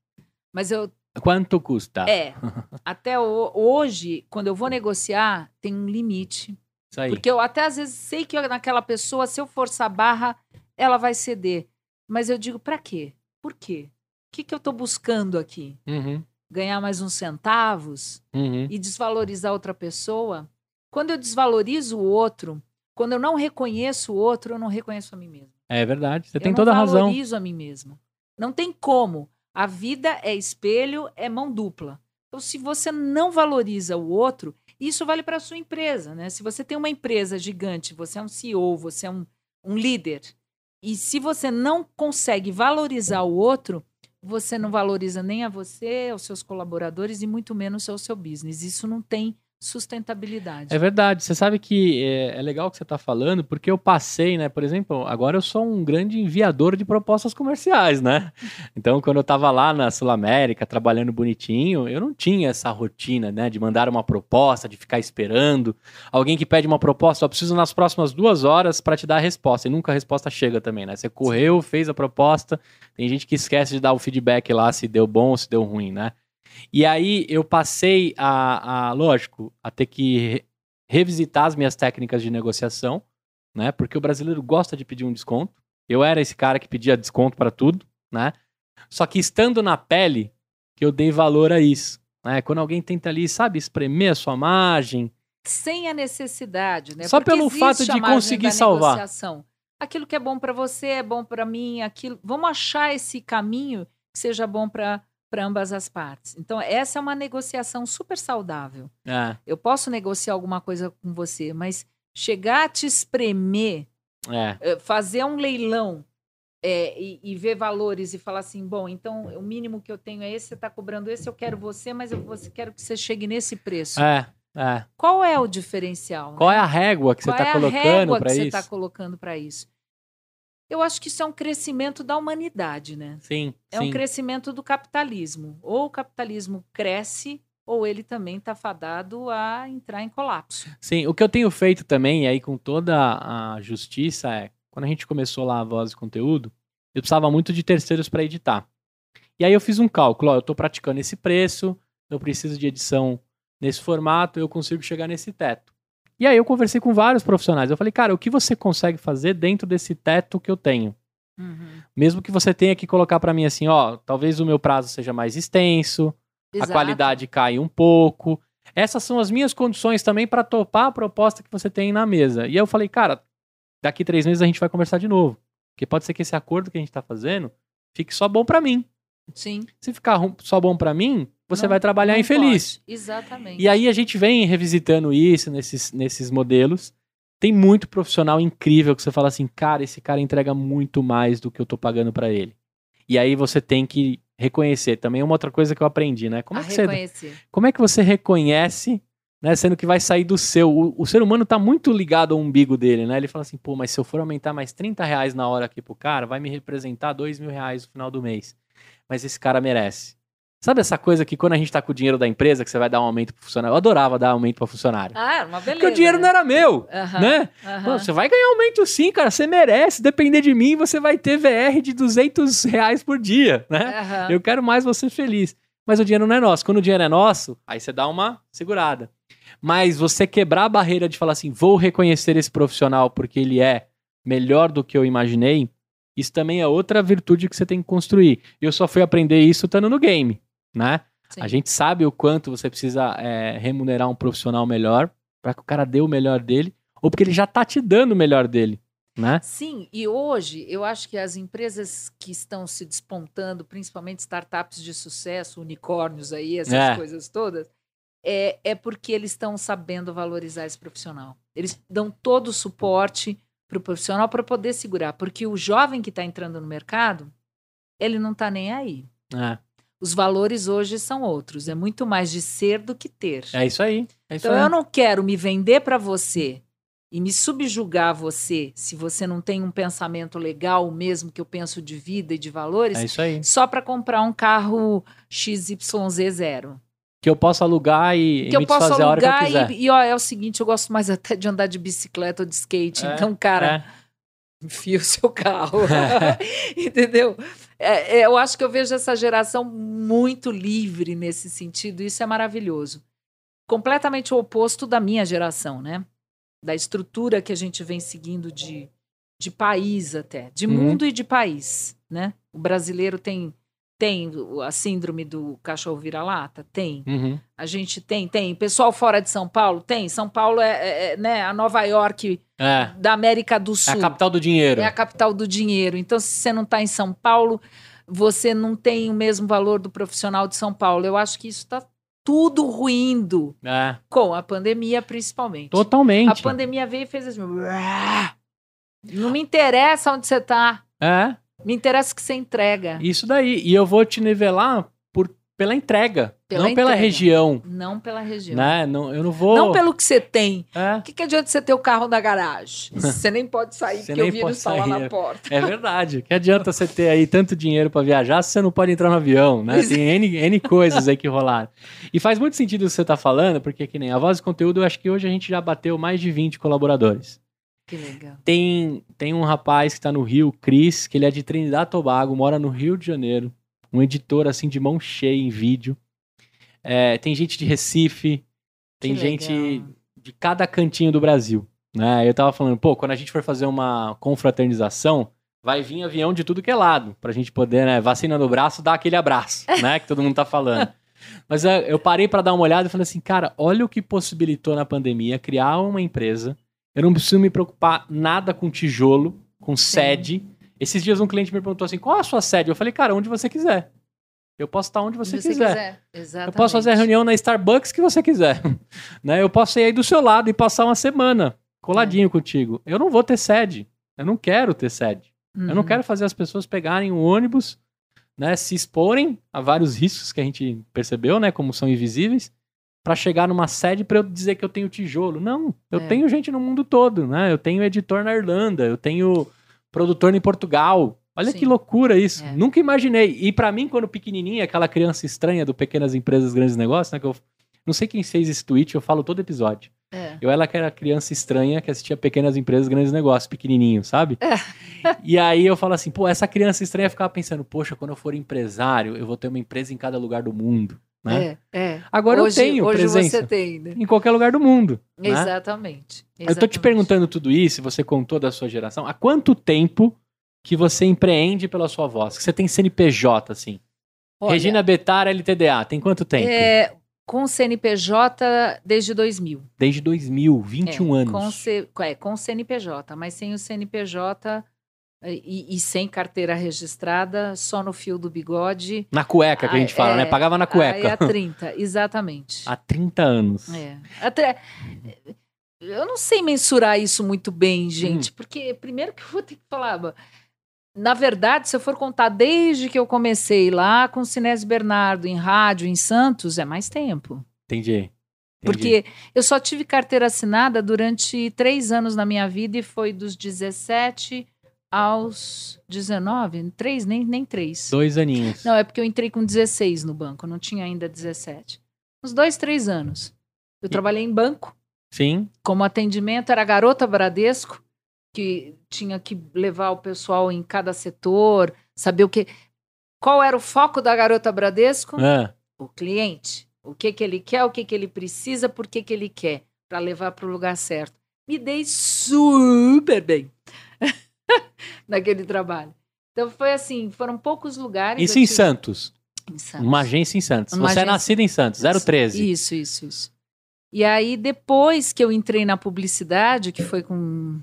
[SPEAKER 2] Mas eu
[SPEAKER 1] Quanto custa?
[SPEAKER 2] É. Até o- hoje, quando eu vou negociar, tem um limite.
[SPEAKER 1] Isso aí.
[SPEAKER 2] Porque eu até às vezes sei que naquela pessoa, se eu forçar a barra, ela vai ceder. Mas eu digo, pra quê? Por quê? O que, que eu tô buscando aqui?
[SPEAKER 1] Uhum,
[SPEAKER 2] Ganhar mais uns centavos
[SPEAKER 1] uhum.
[SPEAKER 2] e desvalorizar outra pessoa? Quando eu desvalorizo o outro, quando eu não reconheço o outro, eu não reconheço a mim mesma.
[SPEAKER 1] É verdade, você
[SPEAKER 2] eu
[SPEAKER 1] tem toda a razão.
[SPEAKER 2] valorizo a mim mesma. Não tem como. A vida é espelho, é mão dupla. Então, se você não valoriza o outro, isso vale para a sua empresa, né? Se você tem uma empresa gigante, você é um CEO, você é um, um líder, e se você não consegue valorizar o outro, você não valoriza nem a você, aos seus colaboradores e muito menos ao seu business. Isso não tem sustentabilidade.
[SPEAKER 1] É verdade. Você sabe que é, é legal o que você está falando, porque eu passei, né? Por exemplo, agora eu sou um grande enviador de propostas comerciais, né? Então, quando eu estava lá na Sul América, trabalhando bonitinho, eu não tinha essa rotina, né? De mandar uma proposta, de ficar esperando. Alguém que pede uma proposta, só preciso nas próximas duas horas para te dar a resposta. E nunca a resposta chega também, né? Você correu, fez a proposta. Tem gente que esquece de dar o feedback lá, se deu bom ou se deu ruim, né? E aí eu passei a, a lógico, a ter que re- revisitar as minhas técnicas de negociação, né? Porque o brasileiro gosta de pedir um desconto. Eu era esse cara que pedia desconto para tudo, né? Só que estando na pele, que eu dei valor a isso, né? Quando alguém tenta ali, sabe, espremer a sua margem,
[SPEAKER 2] sem a necessidade, né?
[SPEAKER 1] Só
[SPEAKER 2] Porque
[SPEAKER 1] pelo fato de conseguir salvar.
[SPEAKER 2] negociação. Aquilo que é bom para você é bom para mim, aquilo. Vamos achar esse caminho que seja bom para para ambas as partes. Então essa é uma negociação super saudável.
[SPEAKER 1] é,
[SPEAKER 2] Eu posso negociar alguma coisa com você, mas chegar a te espremer,
[SPEAKER 1] é,
[SPEAKER 2] eh, fazer um leilão eh, e, e ver valores e falar assim, bom, então o mínimo que eu tenho é esse, você está cobrando esse, eu quero você, mas eu você, quero que você chegue nesse preço.
[SPEAKER 1] é, é.
[SPEAKER 2] Qual é o diferencial?
[SPEAKER 1] Qual
[SPEAKER 2] né?
[SPEAKER 1] é a régua que
[SPEAKER 2] Qual
[SPEAKER 1] você
[SPEAKER 2] é
[SPEAKER 1] está
[SPEAKER 2] a
[SPEAKER 1] colocando
[SPEAKER 2] régua
[SPEAKER 1] para
[SPEAKER 2] que você
[SPEAKER 1] isso?
[SPEAKER 2] está colocando para isso? Eu acho que isso é um crescimento da humanidade, né?
[SPEAKER 1] Sim,
[SPEAKER 2] É
[SPEAKER 1] sim.
[SPEAKER 2] um crescimento do capitalismo. Ou o capitalismo cresce, ou ele também está fadado a entrar em colapso.
[SPEAKER 1] Sim, o que eu tenho feito também, e aí com toda a justiça, é quando a gente começou lá a voz e conteúdo, eu precisava muito de terceiros para editar. E aí eu fiz um cálculo, ó, eu estou praticando esse preço, eu preciso de edição nesse formato, eu consigo chegar nesse teto. E aí eu conversei com vários profissionais. Eu falei, cara, o que você consegue fazer dentro desse teto que eu tenho? Mesmo que você tenha que colocar para mim assim, ó, talvez o meu prazo seja mais extenso, a
[SPEAKER 2] Exato.
[SPEAKER 1] qualidade cai um pouco. Essas são as minhas condições também para topar a proposta que você tem na mesa. E aí eu falei, cara, daqui três meses a gente vai conversar de novo. Porque pode ser que esse acordo que a gente tá fazendo fique só bom para mim.
[SPEAKER 2] Sim.
[SPEAKER 1] Se ficar só bom para mim, você
[SPEAKER 2] Não-
[SPEAKER 1] vai trabalhar infeliz.
[SPEAKER 2] pode. Exatamente.
[SPEAKER 1] E aí a gente vem revisitando isso nesses, nesses modelos. Tem muito profissional incrível que você fala assim, cara, esse cara entrega muito mais do que eu tô pagando para ele. E aí você tem que reconhecer. Também é uma outra coisa que eu aprendi, né? Como é que você como é que você reconhece, né, sendo que vai sair do seu? O, o ser humano tá muito ligado ao umbigo dele, né? Ele fala assim, pô, mas se eu for aumentar mais 30 reais na hora aqui pro cara, vai me representar 2 mil reais no final do mês. Mas esse cara merece. Sabe essa coisa que quando a gente tá com o dinheiro da empresa, que você vai dar um aumento pro funcionário? Eu adorava dar aumento pra funcionário.
[SPEAKER 2] Ah, uma beleza.
[SPEAKER 1] Porque o dinheiro
[SPEAKER 2] né?
[SPEAKER 1] não era meu, né? Pô, você vai ganhar aumento sim, cara, você merece. Depender de mim, você vai ter VR de 200 reais por dia, né? Eu quero mais você feliz. Mas o dinheiro não é nosso. Quando o dinheiro é nosso, aí você dá uma segurada. Mas você quebrar a barreira de falar assim, vou reconhecer esse profissional porque ele é melhor do que eu imaginei, isso também é outra virtude que você tem que construir. Eu só fui aprender isso estando no game, né?
[SPEAKER 2] Sim.
[SPEAKER 1] A gente sabe o quanto você precisa é, remunerar um profissional melhor para que o cara dê o melhor dele, ou porque ele já tá te dando o melhor dele, né?
[SPEAKER 2] Sim, e hoje eu acho que as empresas que estão se despontando, principalmente startups de sucesso, unicórnios aí, essas
[SPEAKER 1] É.
[SPEAKER 2] coisas todas, é, é porque eles estão sabendo valorizar esse profissional. Eles dão todo o suporte para o profissional para poder segurar, porque o jovem que está entrando no mercado, ele não está nem aí.
[SPEAKER 1] É,
[SPEAKER 2] Os valores hoje são outros, é muito mais de ser do que ter.
[SPEAKER 1] é isso aí. É isso
[SPEAKER 2] Então
[SPEAKER 1] aí.
[SPEAKER 2] eu não quero me vender para você e me subjugar a você se você não tem um pensamento legal mesmo que eu penso de vida e de valores,
[SPEAKER 1] É isso aí.
[SPEAKER 2] só para comprar um carro XYZ0.
[SPEAKER 1] Que eu posso alugar e,
[SPEAKER 2] Que
[SPEAKER 1] e
[SPEAKER 2] eu
[SPEAKER 1] me
[SPEAKER 2] posso
[SPEAKER 1] desfazer a hora que eu
[SPEAKER 2] alugar
[SPEAKER 1] quiser.
[SPEAKER 2] e, e ó, é o seguinte, eu gosto mais até de andar de bicicleta ou de skate.
[SPEAKER 1] É,
[SPEAKER 2] então, cara,
[SPEAKER 1] É.
[SPEAKER 2] enfia o seu carro. Entendeu? É, é, eu acho que eu vejo essa geração muito livre nesse sentido, isso é maravilhoso. Completamente o oposto da minha geração, né? Da estrutura que a gente vem seguindo de, de país até, de
[SPEAKER 1] Uhum.
[SPEAKER 2] mundo e de país, né? O brasileiro tem tem a síndrome do cachorro vira-lata? Tem.
[SPEAKER 1] Uhum.
[SPEAKER 2] A gente tem, tem. Pessoal fora de São Paulo? Tem. São Paulo é, é- é, né, a Nova York
[SPEAKER 1] É.
[SPEAKER 2] da América do
[SPEAKER 1] É
[SPEAKER 2] Sul.
[SPEAKER 1] a capital do dinheiro.
[SPEAKER 2] É a capital do dinheiro. Então, se você não está em São Paulo, você não tem o mesmo valor do profissional de São Paulo. Eu acho que isso está tudo ruindo,
[SPEAKER 1] É.
[SPEAKER 2] com a pandemia principalmente.
[SPEAKER 1] Totalmente.
[SPEAKER 2] A pandemia veio e fez assim. Não me interessa onde você está.
[SPEAKER 1] É.
[SPEAKER 2] Me interessa que você entrega.
[SPEAKER 1] Isso daí. E eu vou te nivelar por, pela entrega,
[SPEAKER 2] Pela
[SPEAKER 1] não pela
[SPEAKER 2] entrega.
[SPEAKER 1] região.
[SPEAKER 2] Não pela região.
[SPEAKER 1] Né? Não, eu não vou.
[SPEAKER 2] Não pelo que você tem.
[SPEAKER 1] É.
[SPEAKER 2] O que, que adianta você ter o carro na garagem? Você nem pode sair,
[SPEAKER 1] Você
[SPEAKER 2] porque o vírus está lá na porta.
[SPEAKER 1] É verdade. Que adianta você ter aí tanto dinheiro pra viajar se você não pode entrar no avião, né? Tem N, N coisas aí que rolaram. E faz muito sentido o que você tá falando, porque que nem a Voz de Conteúdo, eu acho que hoje a gente já bateu mais de 20 colaboradores.
[SPEAKER 2] Que legal.
[SPEAKER 1] Tem, tem um rapaz que tá no Rio, Cris, que ele é de Trinidad Tobago, mora no Rio de Janeiro. Um editor, assim, de mão cheia em vídeo. É, tem gente de Recife, tem
[SPEAKER 2] Que
[SPEAKER 1] gente
[SPEAKER 2] legal.
[SPEAKER 1] de cada cantinho do Brasil. Né? Eu tava falando, pô, quando a gente for fazer uma confraternização, vai vir avião de tudo que é lado, pra gente poder, né, vacina no braço, dar aquele abraço, né, que todo mundo tá falando. Mas é, eu parei pra dar uma olhada e falei assim, cara, olha o que possibilitou na pandemia criar uma empresa. Eu não preciso me preocupar nada com tijolo, com sede. Esses dias um cliente me perguntou assim, qual a sua sede? Eu falei, cara, onde você quiser. Eu posso estar onde você,
[SPEAKER 2] Se
[SPEAKER 1] quiser.
[SPEAKER 2] Exatamente.
[SPEAKER 1] Eu posso fazer a reunião na Starbucks que você quiser. né? Eu posso ir aí do seu lado e passar uma semana coladinho contigo. Eu não vou ter sede. Eu não quero ter sede. Eu não
[SPEAKER 2] Uhum.
[SPEAKER 1] quero fazer as pessoas pegarem o ônibus, né, se exporem a vários riscos que a gente percebeu, né, como são invisíveis, para chegar numa sede para eu dizer que eu tenho tijolo. Não, eu
[SPEAKER 2] É.
[SPEAKER 1] tenho gente no mundo todo, né? Eu tenho editor na Irlanda, eu tenho produtor em Portugal. Olha
[SPEAKER 2] Sim.
[SPEAKER 1] que loucura isso.
[SPEAKER 2] É.
[SPEAKER 1] Nunca imaginei. E para mim, quando pequenininha, aquela criança estranha do Pequenas Empresas, Grandes Negócios, né, que eu não sei quem fez esse tweet, eu falo todo episódio.
[SPEAKER 2] É.
[SPEAKER 1] Eu era aquela criança estranha que assistia pequenas empresas, grandes negócios, pequenininho, sabe?
[SPEAKER 2] É.
[SPEAKER 1] e aí eu falo assim, pô, essa criança estranha ficava pensando, poxa, quando eu for empresário, eu vou ter uma empresa em cada lugar do mundo, né?
[SPEAKER 2] É, é.
[SPEAKER 1] Agora
[SPEAKER 2] hoje,
[SPEAKER 1] eu tenho
[SPEAKER 2] hoje
[SPEAKER 1] presença
[SPEAKER 2] você tem, né?
[SPEAKER 1] em qualquer lugar do mundo, né?
[SPEAKER 2] Exatamente.
[SPEAKER 1] Eu tô te
[SPEAKER 2] exatamente.
[SPEAKER 1] perguntando tudo isso, você contou da sua geração, há quanto tempo que você empreende pela sua voz? Que você tem CNPJ, assim?
[SPEAKER 2] Olha,
[SPEAKER 1] Regina Betar, LTDA, tem quanto tempo?
[SPEAKER 2] É, com CNPJ desde 2000.
[SPEAKER 1] Desde 2000, 21
[SPEAKER 2] é,
[SPEAKER 1] anos.
[SPEAKER 2] Com, C, é, com CNPJ, mas sem o CNPJ e, e sem carteira registrada, só no fio do bigode.
[SPEAKER 1] Na cueca que a gente
[SPEAKER 2] Ah,
[SPEAKER 1] fala,
[SPEAKER 2] é,
[SPEAKER 1] né? Pagava na cueca.
[SPEAKER 2] há 30, exatamente.
[SPEAKER 1] Há 30 anos.
[SPEAKER 2] É. Até, eu não sei mensurar isso muito
[SPEAKER 1] Hum.
[SPEAKER 2] bem, gente, porque primeiro que eu vou ter que falar. Na verdade, se eu for contar desde que eu comecei lá com o Sinésio Bernardo em rádio em Santos, é mais tempo.
[SPEAKER 1] Entendi. Entendi.
[SPEAKER 2] Porque eu só tive carteira assinada durante três anos na minha vida e foi dos 17 aos 19, três, nem, nem três.
[SPEAKER 1] Dois aninhos.
[SPEAKER 2] Não, é porque eu entrei com 16 no banco, não tinha ainda 17. Uns dois, três anos. Eu trabalhei em banco,
[SPEAKER 1] Sim.
[SPEAKER 2] como atendimento, era garota Bradesco, que tinha que levar o pessoal em cada setor, saber o que. Qual era o foco da garota Bradesco?
[SPEAKER 1] Ah,
[SPEAKER 2] O cliente. O que, que ele quer, o que, que ele precisa, por que, que ele quer, para levar para o lugar certo. Me dei super bem naquele trabalho. Então foi assim, foram poucos lugares.
[SPEAKER 1] Isso em
[SPEAKER 2] tive-
[SPEAKER 1] Santos.
[SPEAKER 2] em Santos.
[SPEAKER 1] Uma agência em Santos.
[SPEAKER 2] Uma
[SPEAKER 1] Você é
[SPEAKER 2] agência-
[SPEAKER 1] nascida em Santos, 013.
[SPEAKER 2] Isso, isso, isso. E aí, depois que eu entrei na publicidade, que foi com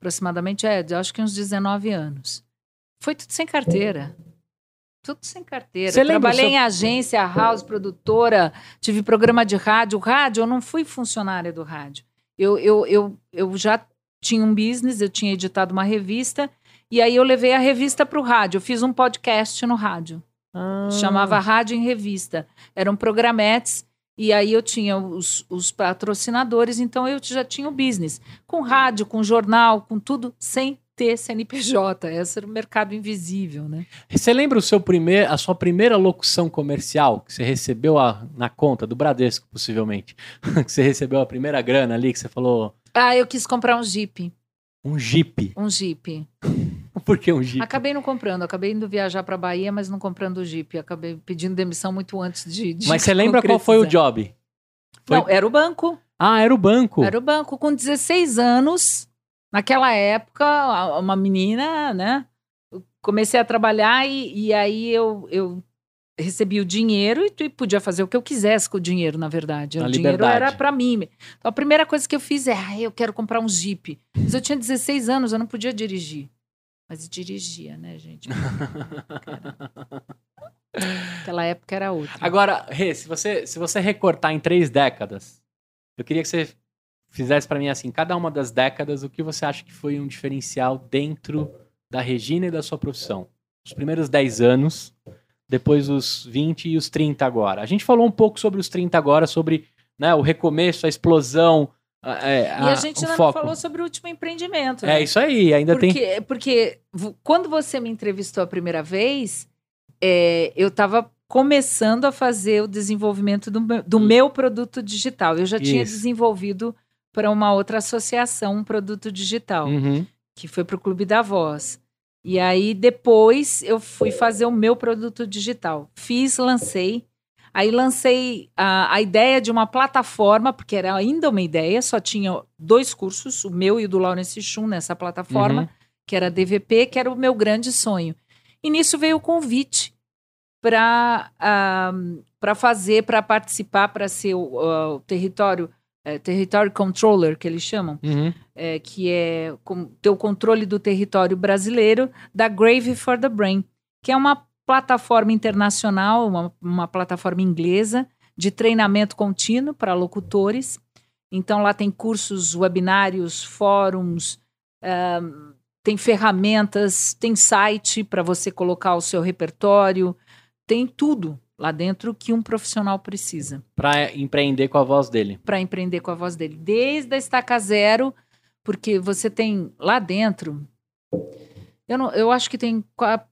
[SPEAKER 2] aproximadamente, é, acho que uns 19 anos, foi tudo sem carteira. Tudo sem carteira.
[SPEAKER 1] Você
[SPEAKER 2] Trabalhei
[SPEAKER 1] seu-
[SPEAKER 2] em agência, house, produtora, tive programa de rádio. Rádio, eu não fui funcionária do rádio. Eu, eu, eu, eu já tinha um business, eu tinha editado uma revista, e aí eu levei a revista para o rádio. Eu fiz um podcast no rádio
[SPEAKER 1] Ah,
[SPEAKER 2] chamava Rádio em Revista. Eram programetes, e aí eu tinha os, os patrocinadores, então eu já tinha o business. Com rádio, com jornal, com tudo, sem ter CNPJ. Esse era o mercado invisível, né?
[SPEAKER 1] Você lembra o seu primeir, a sua primeira locução comercial que você recebeu a- na conta do Bradesco, possivelmente? que você recebeu a primeira grana ali, que você falou.
[SPEAKER 2] Ah, eu quis comprar um Jeep.
[SPEAKER 1] Um Jeep.
[SPEAKER 2] Um Jeep.
[SPEAKER 1] Por que um Jeep?
[SPEAKER 2] Acabei não comprando, acabei indo viajar para Bahia, mas não comprando o Jeep. Acabei pedindo demissão muito antes de. de
[SPEAKER 1] Mas você lembra qual foi o job? Foi-
[SPEAKER 2] Não, era o banco.
[SPEAKER 1] Ah, era o banco.
[SPEAKER 2] Era o banco. Com 16 anos, naquela época, uma menina, né? Comecei a trabalhar e, e aí eu, eu recebi o dinheiro e, e podia fazer o que eu quisesse com o dinheiro, na verdade.
[SPEAKER 1] Na
[SPEAKER 2] o dinheiro
[SPEAKER 1] liberdade.
[SPEAKER 2] era para mim. Então a primeira coisa que eu fiz é, ah, eu quero comprar um Jeep. Mas eu tinha 16 anos, eu não podia dirigir. Mas dirigia, né, gente? Aquela época era outra.
[SPEAKER 1] Agora, Rê, se você, se você recortar em três décadas, eu queria que você fizesse pra mim assim, cada uma das décadas, o que você acha que foi um diferencial dentro da Regina e da sua profissão? Os primeiros 10 anos, depois os 20 e os 30 agora. A gente falou um pouco sobre os 30 agora, sobre né, o recomeço, a explosão, a- é,
[SPEAKER 2] e a,
[SPEAKER 1] a-
[SPEAKER 2] gente ainda não
[SPEAKER 1] foco.
[SPEAKER 2] falou sobre o último empreendimento.
[SPEAKER 1] É
[SPEAKER 2] né?
[SPEAKER 1] isso aí, ainda tem.
[SPEAKER 2] porque, porque v- quando você me entrevistou a primeira vez, é, eu estava começando a fazer o desenvolvimento do, meu- do meu produto digital. Eu já tinha
[SPEAKER 1] Isso.
[SPEAKER 2] desenvolvido para uma outra associação um produto digital,
[SPEAKER 1] Uhum.
[SPEAKER 2] que foi para o Clube da Voz. E aí depois eu fui fazer o meu produto digital. Fiz, lancei. Aí lancei a, a ideia de uma plataforma, porque era ainda uma ideia, só tinha dois cursos, o meu e o do Lawrence Chum nessa plataforma
[SPEAKER 1] Uhum.
[SPEAKER 2] que era DVP, que era o meu grande sonho. E nisso veio o convite para para fazer, para participar, para ser o, ah, o território, eh, território controller, que eles chamam,
[SPEAKER 1] Uhum.
[SPEAKER 2] eh, que é com, ter o controle do território brasileiro da Grave for the Brain, que é uma plataforma internacional, uma, uma plataforma inglesa de treinamento contínuo para locutores. Então lá tem cursos, webinários, fóruns, ah, tem ferramentas, tem site para você colocar o seu repertório, tem tudo lá dentro que um profissional precisa
[SPEAKER 1] Pra empreender com a voz dele.
[SPEAKER 2] para empreender com a voz dele, desde a estaca zero, porque você tem lá dentro, eu, não, eu acho que tem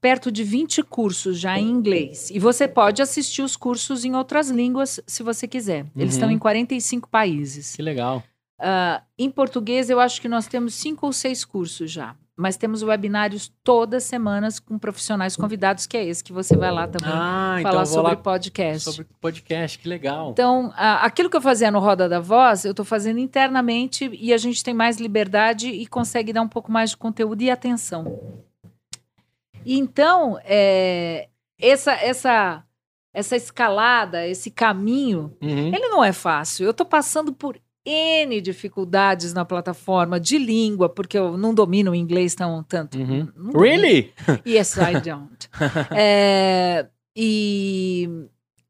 [SPEAKER 2] perto de 20 cursos já em inglês. E você pode assistir os cursos em outras línguas se você quiser. Eles
[SPEAKER 1] Uhum.
[SPEAKER 2] estão em 45 países.
[SPEAKER 1] Que legal.
[SPEAKER 2] Ah, em português, eu acho que nós temos cinco ou seis cursos já. Mas temos webinários todas semanas com profissionais convidados, que é esse que você vai lá também
[SPEAKER 1] Ah, então
[SPEAKER 2] falar
[SPEAKER 1] vou
[SPEAKER 2] sobre podcast.
[SPEAKER 1] sobre podcast, que legal.
[SPEAKER 2] Então, a- aquilo que eu fazia no Roda da Voz, eu estou fazendo internamente e a gente tem mais liberdade e consegue dar um pouco mais de conteúdo e atenção. E então, é, essa, essa, essa escalada, esse caminho,
[SPEAKER 1] Uhum.
[SPEAKER 2] ele não é fácil. Eu estou passando por N dificuldades na plataforma de língua, porque eu não domino o inglês tão tanto.
[SPEAKER 1] Uhum. Really?
[SPEAKER 2] Yes, I don't. É, e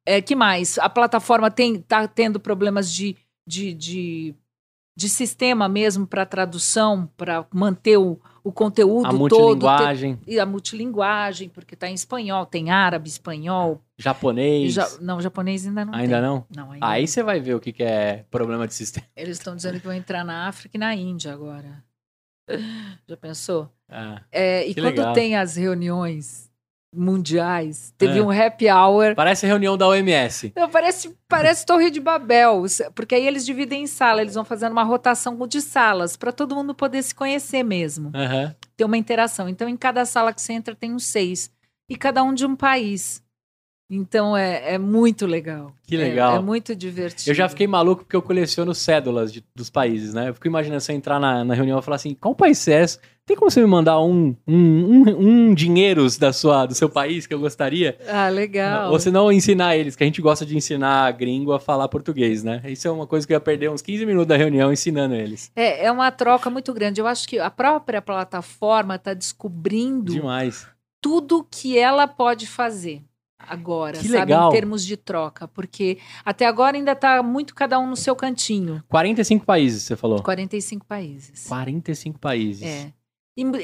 [SPEAKER 2] é, que mais? A plataforma tem tá tendo problemas de, de, de, de sistema mesmo para tradução, para manter o, o conteúdo
[SPEAKER 1] A
[SPEAKER 2] todo.
[SPEAKER 1] multilinguagem,
[SPEAKER 2] ter- e a multilinguagem, porque está em espanhol, tem árabe, espanhol.
[SPEAKER 1] Japonês.
[SPEAKER 2] Ja, não, japonês ainda não
[SPEAKER 1] Ainda
[SPEAKER 2] tem.
[SPEAKER 1] não?
[SPEAKER 2] Não, ainda
[SPEAKER 1] Aí
[SPEAKER 2] não.
[SPEAKER 1] você vai ver o que, que é problema de sistema.
[SPEAKER 2] Eles estão dizendo que vão entrar na África e na Índia agora. Já pensou?
[SPEAKER 1] Ah,
[SPEAKER 2] É, e quando
[SPEAKER 1] legal.
[SPEAKER 2] tem as reuniões mundiais, teve
[SPEAKER 1] É.
[SPEAKER 2] um happy hour
[SPEAKER 1] parece reunião da OMS.
[SPEAKER 2] Não, parece, parece Torre de Babel, porque aí eles dividem em sala, eles vão fazendo uma rotação de salas para todo mundo poder se conhecer mesmo,
[SPEAKER 1] Aham.
[SPEAKER 2] ter uma interação. Então, em cada sala que você entra tem uns seis, e cada um de um país. Então, é, é muito legal.
[SPEAKER 1] Que
[SPEAKER 2] É-
[SPEAKER 1] legal.
[SPEAKER 2] É, muito divertido.
[SPEAKER 1] Eu já fiquei maluco porque eu coleciono cédulas de- dos países, né? Eu fico imaginando eu entrar na, na reunião e falar assim: qual país é esse? Tem como você me mandar um, um, um, um dinheiros da sua, do seu país que eu gostaria?
[SPEAKER 2] Ah, legal.
[SPEAKER 1] Ou se não ensinar eles, que a gente gosta de ensinar gringo a falar português, né? Isso é uma coisa que eu ia perder uns 15 minutos da reunião ensinando eles.
[SPEAKER 2] É, é uma troca muito grande. Eu acho que a própria plataforma está descobrindo
[SPEAKER 1] Demais.
[SPEAKER 2] tudo que ela pode fazer agora,
[SPEAKER 1] Que
[SPEAKER 2] sabe,
[SPEAKER 1] legal.
[SPEAKER 2] em termos de troca, porque até agora ainda está muito cada um no seu cantinho.
[SPEAKER 1] 45 países, você falou.
[SPEAKER 2] 45 países.
[SPEAKER 1] 45 países.
[SPEAKER 2] É.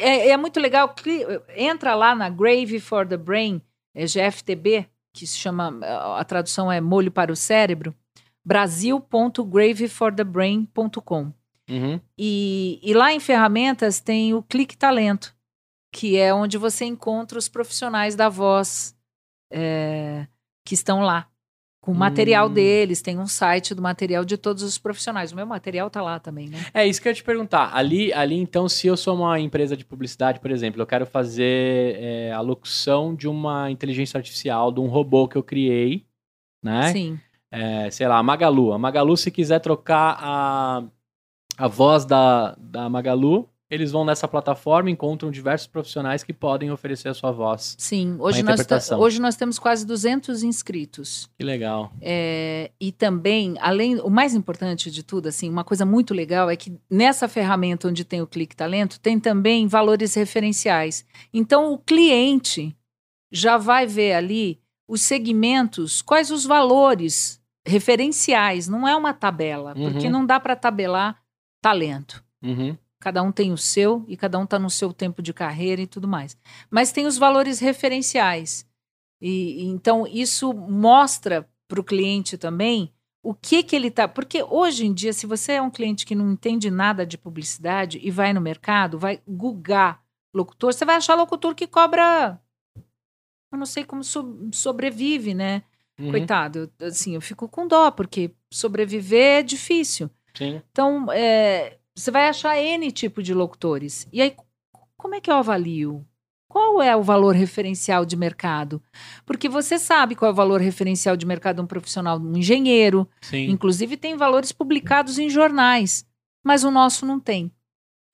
[SPEAKER 2] É, é muito legal. cli- Entra lá na Grave for the Brain, é GFTB, que se chama, a tradução é molho para o cérebro, brasil.graveforthebrain.com.
[SPEAKER 1] Uhum.
[SPEAKER 2] E, e lá em ferramentas tem o Clique Talento, que é onde você encontra os profissionais da voz é, que estão lá, com o material
[SPEAKER 1] Hum.
[SPEAKER 2] deles, tem um site do material de todos os profissionais. O meu material tá lá também, né?
[SPEAKER 1] É isso que eu ia te perguntar. Ali, ali, então, se eu sou uma empresa de publicidade, por exemplo, eu quero fazer é, a locução de uma inteligência artificial, de um robô que eu criei, né?
[SPEAKER 2] Sim.
[SPEAKER 1] É, sei lá, a Magalu. A Magalu, se quiser trocar a, a voz da, da Magalu, eles vão nessa plataforma, encontram diversos profissionais que podem oferecer a sua voz.
[SPEAKER 2] Sim, hoje nós, hoje nós temos quase 200 inscritos.
[SPEAKER 1] Que legal.
[SPEAKER 2] É, e também, além, o mais importante de tudo, assim, uma coisa muito legal é que nessa ferramenta onde tem o Clique Talento, tem também valores referenciais. Então, o cliente já vai ver ali os segmentos, quais os valores referenciais, não é uma tabela, porque
[SPEAKER 1] Uhum.
[SPEAKER 2] não dá para tabelar talento.
[SPEAKER 1] Uhum.
[SPEAKER 2] Cada um tem o seu e cada um está no seu tempo de carreira e tudo mais. Mas tem os valores referenciais. E, então isso mostra para o cliente também o que que ele está. Porque hoje em dia, se você é um cliente que não entende nada de publicidade e vai no mercado, vai googar locutor, você vai achar locutor que cobra. Eu não sei como so- sobrevive, né?
[SPEAKER 1] Uhum.
[SPEAKER 2] Coitado. Assim, eu fico com dó, porque sobreviver é difícil.
[SPEAKER 1] Sim.
[SPEAKER 2] Então, é, você vai achar N tipo de locutores. E aí, como é que eu avalio? Qual é o valor referencial de mercado? Porque você sabe qual é o valor referencial de mercado de um profissional, de um engenheiro.
[SPEAKER 1] Sim.
[SPEAKER 2] Inclusive, tem valores publicados em jornais. Mas o nosso não tem.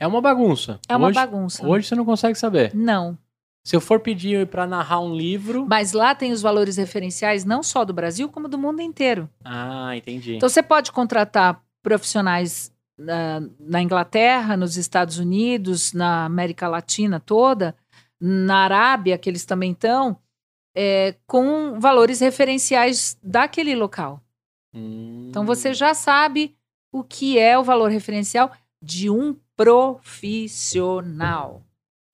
[SPEAKER 1] É uma bagunça.
[SPEAKER 2] É uma
[SPEAKER 1] hoje,
[SPEAKER 2] bagunça.
[SPEAKER 1] Hoje você não consegue saber.
[SPEAKER 2] Não.
[SPEAKER 1] Se eu for pedir para narrar um livro.
[SPEAKER 2] Mas lá tem os valores referenciais não só do Brasil, como do mundo inteiro.
[SPEAKER 1] Ah, entendi.
[SPEAKER 2] Então você pode contratar profissionais na, na Inglaterra, nos Estados Unidos, na América Latina toda, na Arábia, que eles também estão, é, com valores referenciais daquele local.
[SPEAKER 1] Hum.
[SPEAKER 2] Então você já sabe o que é o valor referencial de um profissional.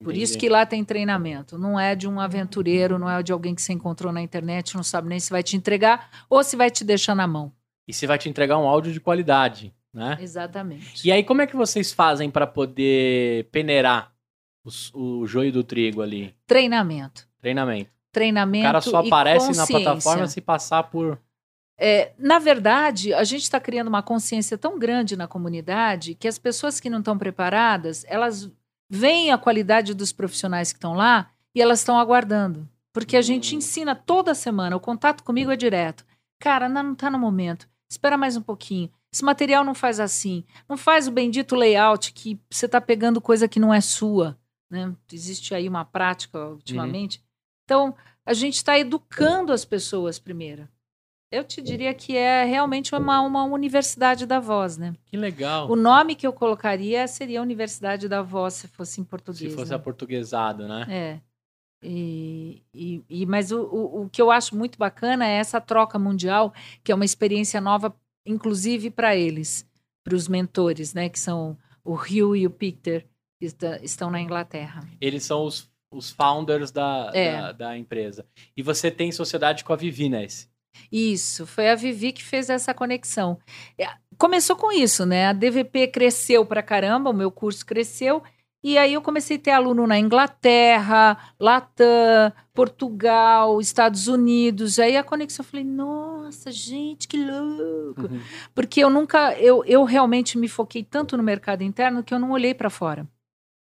[SPEAKER 2] Por isso que lá tem treinamento. Não é de um aventureiro, não é de alguém que você encontrou na internet, não sabe nem se vai te entregar ou se vai te deixar na mão.
[SPEAKER 1] E se vai te entregar um áudio de qualidade, né?
[SPEAKER 2] Exatamente.
[SPEAKER 1] E aí, como é que vocês fazem para poder peneirar os- o joio do trigo ali?
[SPEAKER 2] Treinamento.
[SPEAKER 1] Treinamento. O
[SPEAKER 2] Treinamento.
[SPEAKER 1] cara só aparece na plataforma se passar por.
[SPEAKER 2] É, na verdade, a gente está criando uma consciência tão grande na comunidade que as pessoas que não estão preparadas, elas veem a qualidade dos profissionais que estão lá e elas estão aguardando. Porque a gente
[SPEAKER 1] Hum.
[SPEAKER 2] ensina toda semana, o contato comigo é direto. Cara, não, não tá no momento. Espera mais um pouquinho. Esse material não faz assim. Não faz o bendito layout que você está pegando coisa que não é sua. Né? Existe aí uma prática ultimamente. Então, a gente está educando as pessoas primeiro. Eu te diria que é realmente uma, uma universidade da voz, né?
[SPEAKER 1] Que legal.
[SPEAKER 2] O nome que eu colocaria seria Universidade da Voz, se fosse em português.
[SPEAKER 1] Se fosse
[SPEAKER 2] né?
[SPEAKER 1] aportuguesado, né?
[SPEAKER 2] É. E, e, e- mas o, o, o que eu acho muito bacana é essa troca mundial, que é uma experiência nova, inclusive para eles, para os mentores, né? Que são o Hugh e o Peter, que está- estão na Inglaterra.
[SPEAKER 1] Eles são os, os founders da,
[SPEAKER 2] É.
[SPEAKER 1] da, da empresa. E você tem sociedade com a Vivi, né?
[SPEAKER 2] Isso, foi a Vivi que fez essa conexão. É, Começou com isso, né? A DVP cresceu pra caramba, o meu curso cresceu, e aí eu comecei a ter aluno na Inglaterra, Latam, Portugal, Estados Unidos. Aí a conexão, eu falei, nossa, gente, que louco.
[SPEAKER 1] Uhum.
[SPEAKER 2] Porque eu nunca, eu, eu realmente me foquei tanto no mercado interno que eu não olhei pra fora.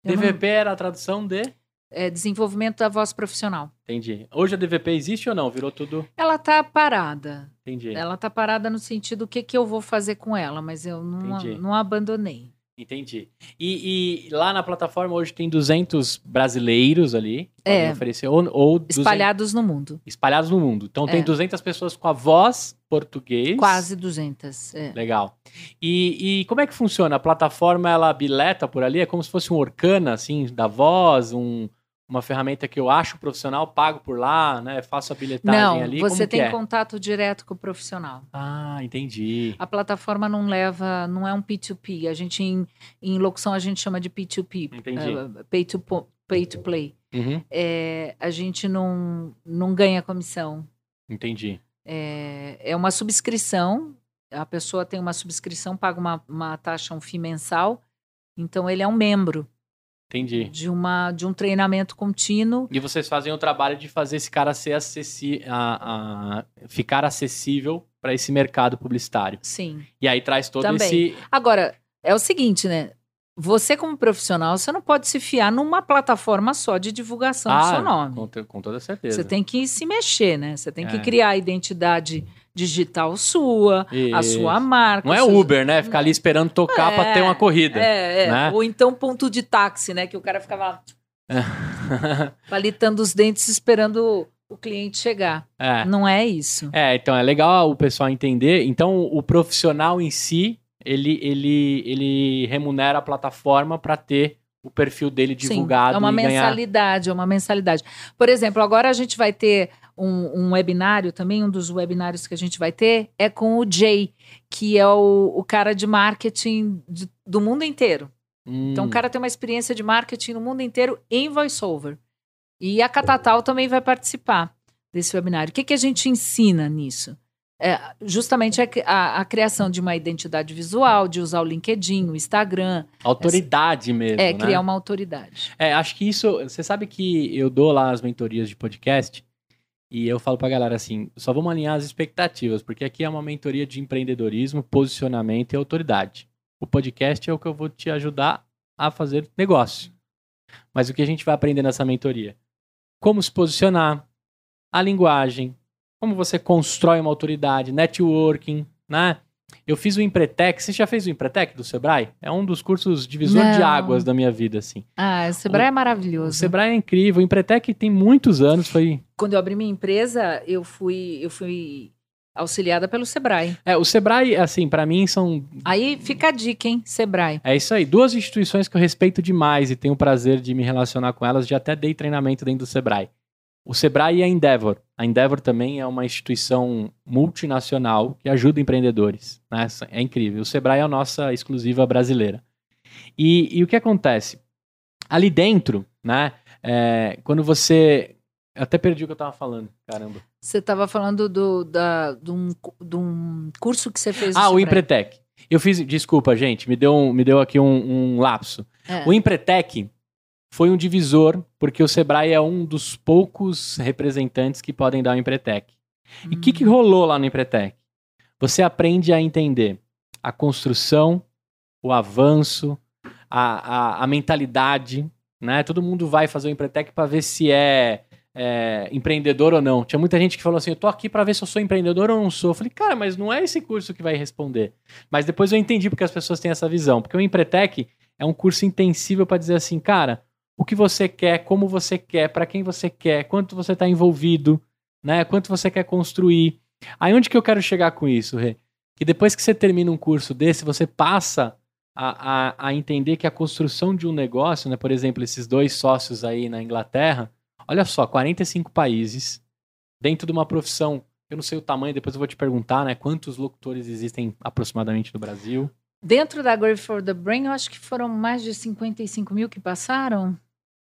[SPEAKER 2] Eu não-
[SPEAKER 1] DVP era a tradução de.
[SPEAKER 2] é, desenvolvimento da voz profissional.
[SPEAKER 1] Entendi. Hoje a DVP existe ou não? Virou tudo.
[SPEAKER 2] Ela tá parada.
[SPEAKER 1] Entendi.
[SPEAKER 2] Ela tá parada no sentido o que, que eu vou fazer com ela, mas eu não, a- não abandonei.
[SPEAKER 1] Entendi. E, e lá na plataforma hoje tem 200 brasileiros ali. que
[SPEAKER 2] É.
[SPEAKER 1] Oferecer, ou, ou 200
[SPEAKER 2] Espalhados no mundo.
[SPEAKER 1] espalhados no mundo. Então tem
[SPEAKER 2] É.
[SPEAKER 1] 200 pessoas com a voz português.
[SPEAKER 2] Quase 200. é.
[SPEAKER 1] Legal. E, e como é que funciona? A plataforma ela bileta por ali? É como se fosse um Orkana, assim, da voz, um- uma ferramenta que eu acho profissional, pago por lá, né? Faço a bilhetagem
[SPEAKER 2] Não,
[SPEAKER 1] ali.
[SPEAKER 2] você
[SPEAKER 1] como
[SPEAKER 2] tem
[SPEAKER 1] é?
[SPEAKER 2] contato direto com o profissional.
[SPEAKER 1] Ah, entendi.
[SPEAKER 2] A plataforma não leva, não é um P2P. A gente, em, em locução, a gente chama de P2P.
[SPEAKER 1] Entendi.
[SPEAKER 2] eh, pay, to, pay to play.
[SPEAKER 1] Uhum,
[SPEAKER 2] É, a gente não, não ganha comissão.
[SPEAKER 1] entendi.
[SPEAKER 2] É, é uma subscrição. A pessoa tem uma subscrição, paga uma, uma taxa, um FII mensal. Então, ele é um membro.
[SPEAKER 1] Entendi.
[SPEAKER 2] de, uma, de um treinamento contínuo.
[SPEAKER 1] E vocês fazem o trabalho de fazer esse cara ser acessi a, a- ficar acessível para esse mercado publicitário.
[SPEAKER 2] Sim.
[SPEAKER 1] E aí traz todo
[SPEAKER 2] Também.
[SPEAKER 1] esse.
[SPEAKER 2] Agora, é o seguinte, né? Você, como profissional, você não pode se fiar numa plataforma só de divulgação do seu nome.
[SPEAKER 1] Ah, Com, com toda certeza.
[SPEAKER 2] Você tem que se mexer, né? Você tem que
[SPEAKER 1] É.
[SPEAKER 2] criar a identidade digital sua, a
[SPEAKER 1] Isso.
[SPEAKER 2] sua marca.
[SPEAKER 1] Não é
[SPEAKER 2] seus-
[SPEAKER 1] Uber, né? Ficar ali esperando tocar
[SPEAKER 2] É,
[SPEAKER 1] ter uma corrida.
[SPEAKER 2] É, é.
[SPEAKER 1] né?
[SPEAKER 2] Ou então ponto de táxi, né? Que o cara ficava lá palitando os dentes esperando o cliente chegar.
[SPEAKER 1] é.
[SPEAKER 2] Não é isso.
[SPEAKER 1] É, então é legal o pessoal entender. Então, o profissional em si, ele, ele, ele remunera a plataforma para ter o perfil dele divulgado
[SPEAKER 2] Sim, é uma
[SPEAKER 1] e ganhar.
[SPEAKER 2] mensalidade, é uma mensalidade. Por exemplo, agora a gente vai ter um, um webinário também, um dos webinários que a gente vai ter é com o Jay, que é o, o cara de marketing de- do mundo inteiro. Então,
[SPEAKER 1] Hum,
[SPEAKER 2] o cara tem uma experiência de marketing no mundo inteiro em voiceover. E a Catatal também vai participar desse webinário. O que, que a gente ensina nisso? É, justamente a, a- a criação de uma identidade visual, de usar o LinkedIn, o Instagram,
[SPEAKER 1] autoridade mesmo.
[SPEAKER 2] é,
[SPEAKER 1] né?
[SPEAKER 2] criar uma autoridade.
[SPEAKER 1] É, acho que isso. Você sabe que eu dou lá as mentorias de podcast e eu falo pra galera assim: só vamos alinhar as expectativas, porque aqui é uma mentoria de empreendedorismo, posicionamento e autoridade. O podcast é o que eu vou te ajudar a fazer negócio. Mas o que a gente vai aprender nessa mentoria? Como se posicionar, a linguagem, como você constrói uma autoridade, networking, né? Eu fiz o Empretec. Você já fez o Empretec do Sebrae? É um dos cursos divisor de
[SPEAKER 2] Não.
[SPEAKER 1] águas da minha vida, assim.
[SPEAKER 2] Ah, o Sebrae é
[SPEAKER 1] O
[SPEAKER 2] maravilhoso.
[SPEAKER 1] Sebrae é incrível. O Empretec tem muitos anos. Foi.
[SPEAKER 2] Quando eu abri minha empresa, eu fui, eu fui auxiliada pelo Sebrae.
[SPEAKER 1] É, o Sebrae, assim, pra mim são.
[SPEAKER 2] Aí fica a dica, hein, Sebrae.
[SPEAKER 1] É isso aí. Duas instituições que eu respeito demais e tenho o prazer de me relacionar com elas. Já até dei treinamento dentro do Sebrae. O Sebrae e a Endeavor. A Endeavor também é uma instituição multinacional que ajuda empreendedores. né? É incrível. O Sebrae é a nossa exclusiva brasileira. E, e o que acontece? Ali dentro, né? é, quando você. Eu até perdi o que eu tava falando, caramba.
[SPEAKER 2] Você estava falando do, da, de, um, de um curso que você fez.
[SPEAKER 1] Ah, o. Empretec. Eu fiz. Desculpa, gente, me deu, um- me deu aqui um, um lapso.
[SPEAKER 2] É.
[SPEAKER 1] O Empretec foi um divisor, porque o Sebrae é um dos poucos representantes que podem dar o Empretec. E o que, que rolou lá no Empretec? Você aprende a entender a construção, o avanço, a, a, a mentalidade, né? Todo mundo vai fazer o Empretec para ver se é, é, empreendedor ou não. Tinha muita gente que falou assim: eu tô aqui para ver se eu sou empreendedor ou não sou. Eu falei, cara, mas não é esse curso que vai responder. Mas depois eu entendi porque as pessoas têm essa visão. Porque o Empretec é um curso intensível para dizer assim, cara, o que você quer, como você quer, para quem você quer, quanto você está envolvido, né? Quanto você quer construir. Aí onde que eu quero chegar com isso, Rê? Que depois que você termina um curso desse, você passa a, a, a entender que a construção de um negócio, né? Por exemplo, esses dois sócios aí na Inglaterra, olha só, 45 países, dentro de uma profissão, eu não sei o tamanho, depois eu vou te perguntar, né? Quantos locutores existem aproximadamente no Brasil?
[SPEAKER 2] Dentro da Grave for the Brain, eu acho que foram mais de 55 mil que passaram.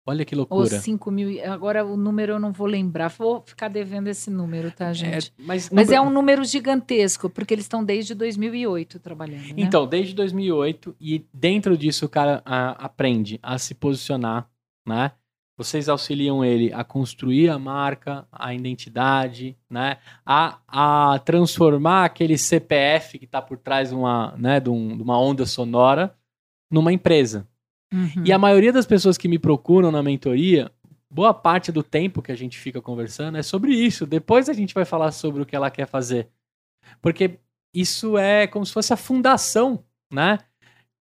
[SPEAKER 1] Olha que
[SPEAKER 2] Ou
[SPEAKER 1] loucura.
[SPEAKER 2] 5 mil. Agora o número eu não vou lembrar. Vou ficar devendo esse número, tá,
[SPEAKER 1] É,
[SPEAKER 2] gente?
[SPEAKER 1] mas
[SPEAKER 2] Mas
[SPEAKER 1] não-
[SPEAKER 2] é um número gigantesco, porque eles estão desde 2008 trabalhando. né?
[SPEAKER 1] Então, desde 2008, e dentro disso o cara a- aprende a se posicionar, né? Vocês auxiliam ele a construir a marca, a identidade, né? A, a transformar aquele CPF que está por trás de uma, né, de, um- de uma onda sonora numa empresa.
[SPEAKER 2] Uhum.
[SPEAKER 1] E a maioria das pessoas que me procuram na mentoria, boa parte do tempo que a gente fica conversando é sobre isso. Depois a gente vai falar sobre o que ela quer fazer. Porque isso é como se fosse a fundação, né?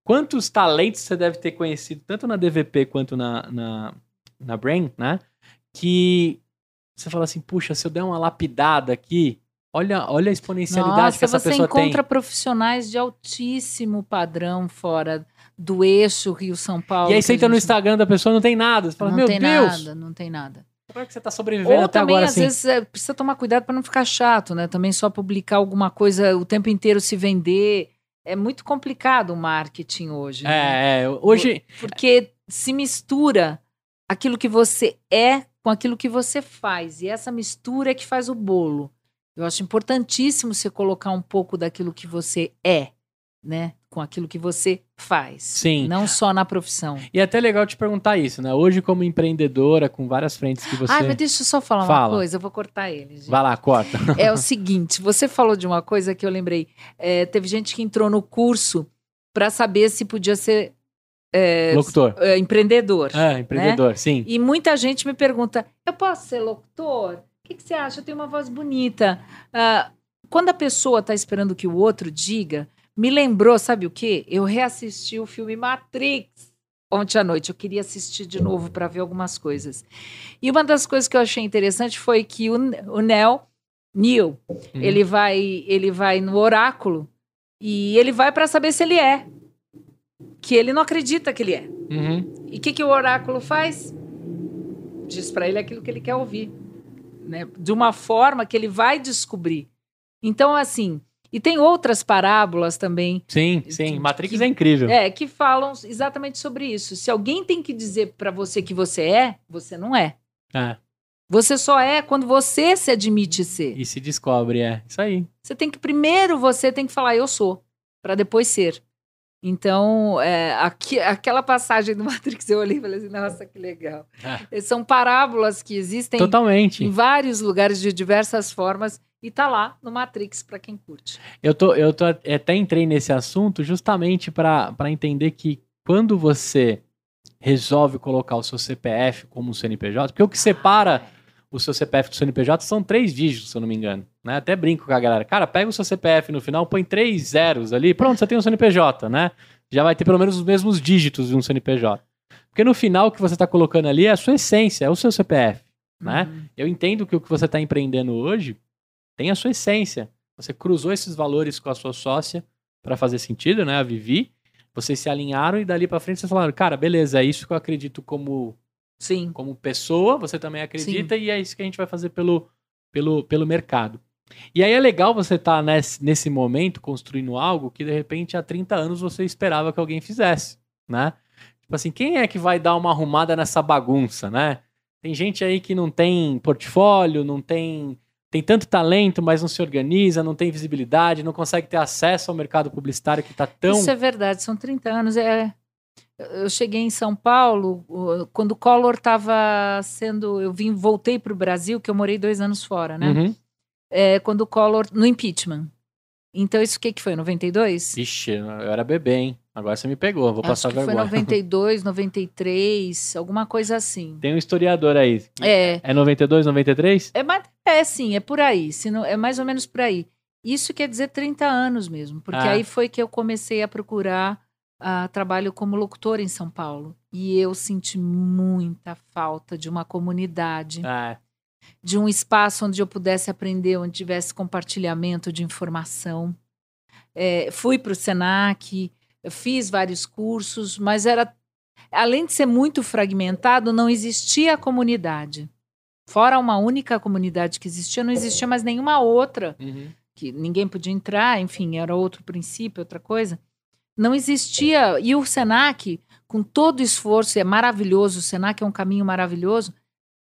[SPEAKER 1] Quantos talentos você deve ter conhecido, tanto na DVP quanto na, na, na Brain, né? Que você fala assim, puxa, se eu der uma lapidada aqui, olha, olha a exponencialidade
[SPEAKER 2] Nossa,
[SPEAKER 1] que essa
[SPEAKER 2] você
[SPEAKER 1] pessoa tem.
[SPEAKER 2] encontra profissionais de altíssimo padrão fora do eixo Rio-São Paulo.
[SPEAKER 1] E aí você entra no
[SPEAKER 2] gente-
[SPEAKER 1] Instagram da pessoa, não tem nada. Você fala,
[SPEAKER 2] não
[SPEAKER 1] meu
[SPEAKER 2] tem
[SPEAKER 1] Deus,
[SPEAKER 2] nada, não tem nada.
[SPEAKER 1] como é que você tá sobrevivendo
[SPEAKER 2] Ou
[SPEAKER 1] até
[SPEAKER 2] também,
[SPEAKER 1] agora
[SPEAKER 2] às
[SPEAKER 1] assim?
[SPEAKER 2] vezes, é, precisa tomar cuidado para não ficar chato, né? Também só publicar alguma coisa o tempo inteiro se vender. É muito complicado o marketing hoje. né?
[SPEAKER 1] É, é, hoje.
[SPEAKER 2] Porque se mistura aquilo que você é com aquilo que você faz. E essa mistura é que faz o bolo. Eu acho importantíssimo você colocar um pouco daquilo que você é, né? com aquilo que você faz.
[SPEAKER 1] Sim.
[SPEAKER 2] Não só na profissão.
[SPEAKER 1] E é até legal te perguntar isso, né? Hoje, como empreendedora, com várias frentes que você.
[SPEAKER 2] Ai, mas deixa eu só falar
[SPEAKER 1] Fala.
[SPEAKER 2] uma coisa, eu vou cortar ele. gente.
[SPEAKER 1] Vai lá, corta.
[SPEAKER 2] É o seguinte, você falou de uma coisa que eu lembrei. É, teve gente que entrou no curso para saber se podia ser é,
[SPEAKER 1] Locutor.
[SPEAKER 2] é, empreendedor.
[SPEAKER 1] É, empreendedor, sim.
[SPEAKER 2] E muita gente me pergunta: eu posso ser locutor? O que, que você acha? Eu tenho uma voz bonita. Ah, quando a pessoa está esperando que o outro diga, me lembrou, sabe o quê? Eu reassisti o filme Matrix ontem à noite. Eu queria assistir de novo para ver algumas coisas. E uma das coisas que eu achei interessante foi que o, o Neo, Neo,
[SPEAKER 1] Uhum.
[SPEAKER 2] ele vai, ele vai no oráculo e ele vai para saber se ele é. Que ele não acredita que ele é.
[SPEAKER 1] Uhum.
[SPEAKER 2] E o que, que o oráculo faz? Diz para ele aquilo que ele quer ouvir. Né? De uma forma que ele vai descobrir. Então, assim. E tem outras parábolas também.
[SPEAKER 1] Sim, sim.
[SPEAKER 2] Que-
[SPEAKER 1] Matrix
[SPEAKER 2] que-
[SPEAKER 1] é incrível.
[SPEAKER 2] É, que falam exatamente sobre isso. Se alguém tem que dizer para você que você é, você não é.
[SPEAKER 1] É.
[SPEAKER 2] Você só é quando você se admite ser.
[SPEAKER 1] E se descobre, é. Isso aí.
[SPEAKER 2] Você tem que primeiro você tem que falar eu sou, para depois ser. Então, é, aqui- aquela passagem do Matrix eu olhei e falei assim, nossa, que legal. São parábolas que existem
[SPEAKER 1] Totalmente.
[SPEAKER 2] em vários lugares de diversas formas e tá lá no Matrix para quem curte.
[SPEAKER 1] Eu, tô, eu tô, até entrei nesse assunto justamente para entender que quando você resolve colocar o seu CPF como um CNPJ, porque o que separa o seu CPF do CNPJ são três dígitos, se eu não me engano. Né? Até brinco com a galera. Cara, pega o seu CPF no final, põe três zeros ali, pronto, você tem um CNPJ, né? Já vai ter pelo menos os mesmos dígitos de um CNPJ. Porque no final o que você está colocando ali é a sua essência, é o seu CPF. Né?
[SPEAKER 2] Uhum.
[SPEAKER 1] Eu entendo que o que você está empreendendo hoje tem a sua essência. Você cruzou esses valores com a sua sócia para fazer sentido, né? A Vivi. Vocês se alinharam e dali para frente vocês falaram, cara, beleza, é isso que eu acredito como,
[SPEAKER 2] Sim.
[SPEAKER 1] como pessoa, você também acredita e é isso que a gente vai fazer pelo, pelo, pelo mercado. E aí é legal você estar nesse, nesse momento construindo algo que de repente há 30 anos você esperava que alguém fizesse, né? Tipo assim, quem é que vai dar uma arrumada nessa bagunça, né? Tem gente aí que não tem portfólio, não tem tem tanto talento, mas não se organiza, não tem visibilidade, não consegue ter acesso ao mercado publicitário que está tão
[SPEAKER 2] Isso é verdade, são 30 anos. É... Eu cheguei em São Paulo quando o Collor estava sendo. Eu vim, voltei para o Brasil, que eu morei dois anos fora, né?
[SPEAKER 1] Uhum.
[SPEAKER 2] É, quando o Collor. No impeachment. Então, isso o que, que foi? 92?
[SPEAKER 1] Ixi, eu era bebê, hein? Agora você me pegou, vou
[SPEAKER 2] Acho
[SPEAKER 1] passar
[SPEAKER 2] que foi
[SPEAKER 1] vergonha.
[SPEAKER 2] 92, 93, alguma coisa assim.
[SPEAKER 1] Tem um historiador aí.
[SPEAKER 2] É,
[SPEAKER 1] É 92, 93?
[SPEAKER 2] é, é sim, é por aí. Se não, é mais ou menos por aí. Isso quer dizer 30 anos mesmo, porque
[SPEAKER 1] Ah.
[SPEAKER 2] aí foi que eu comecei a procurar ah, trabalho como locutora em São Paulo. E eu senti muita falta de uma comunidade,
[SPEAKER 1] Ah,
[SPEAKER 2] de um espaço onde eu pudesse aprender, onde tivesse compartilhamento de informação. É, fui para o Senac, fiz vários cursos, mas era além de ser muito fragmentado, não existia a comunidade. Fora uma única comunidade que existia, não existia mais nenhuma outra
[SPEAKER 1] uhum.
[SPEAKER 2] que ninguém podia entrar, enfim, era outro princípio, outra coisa. Não existia. E o Senac, com todo o esforço, é maravilhoso, o Senac é um caminho maravilhoso,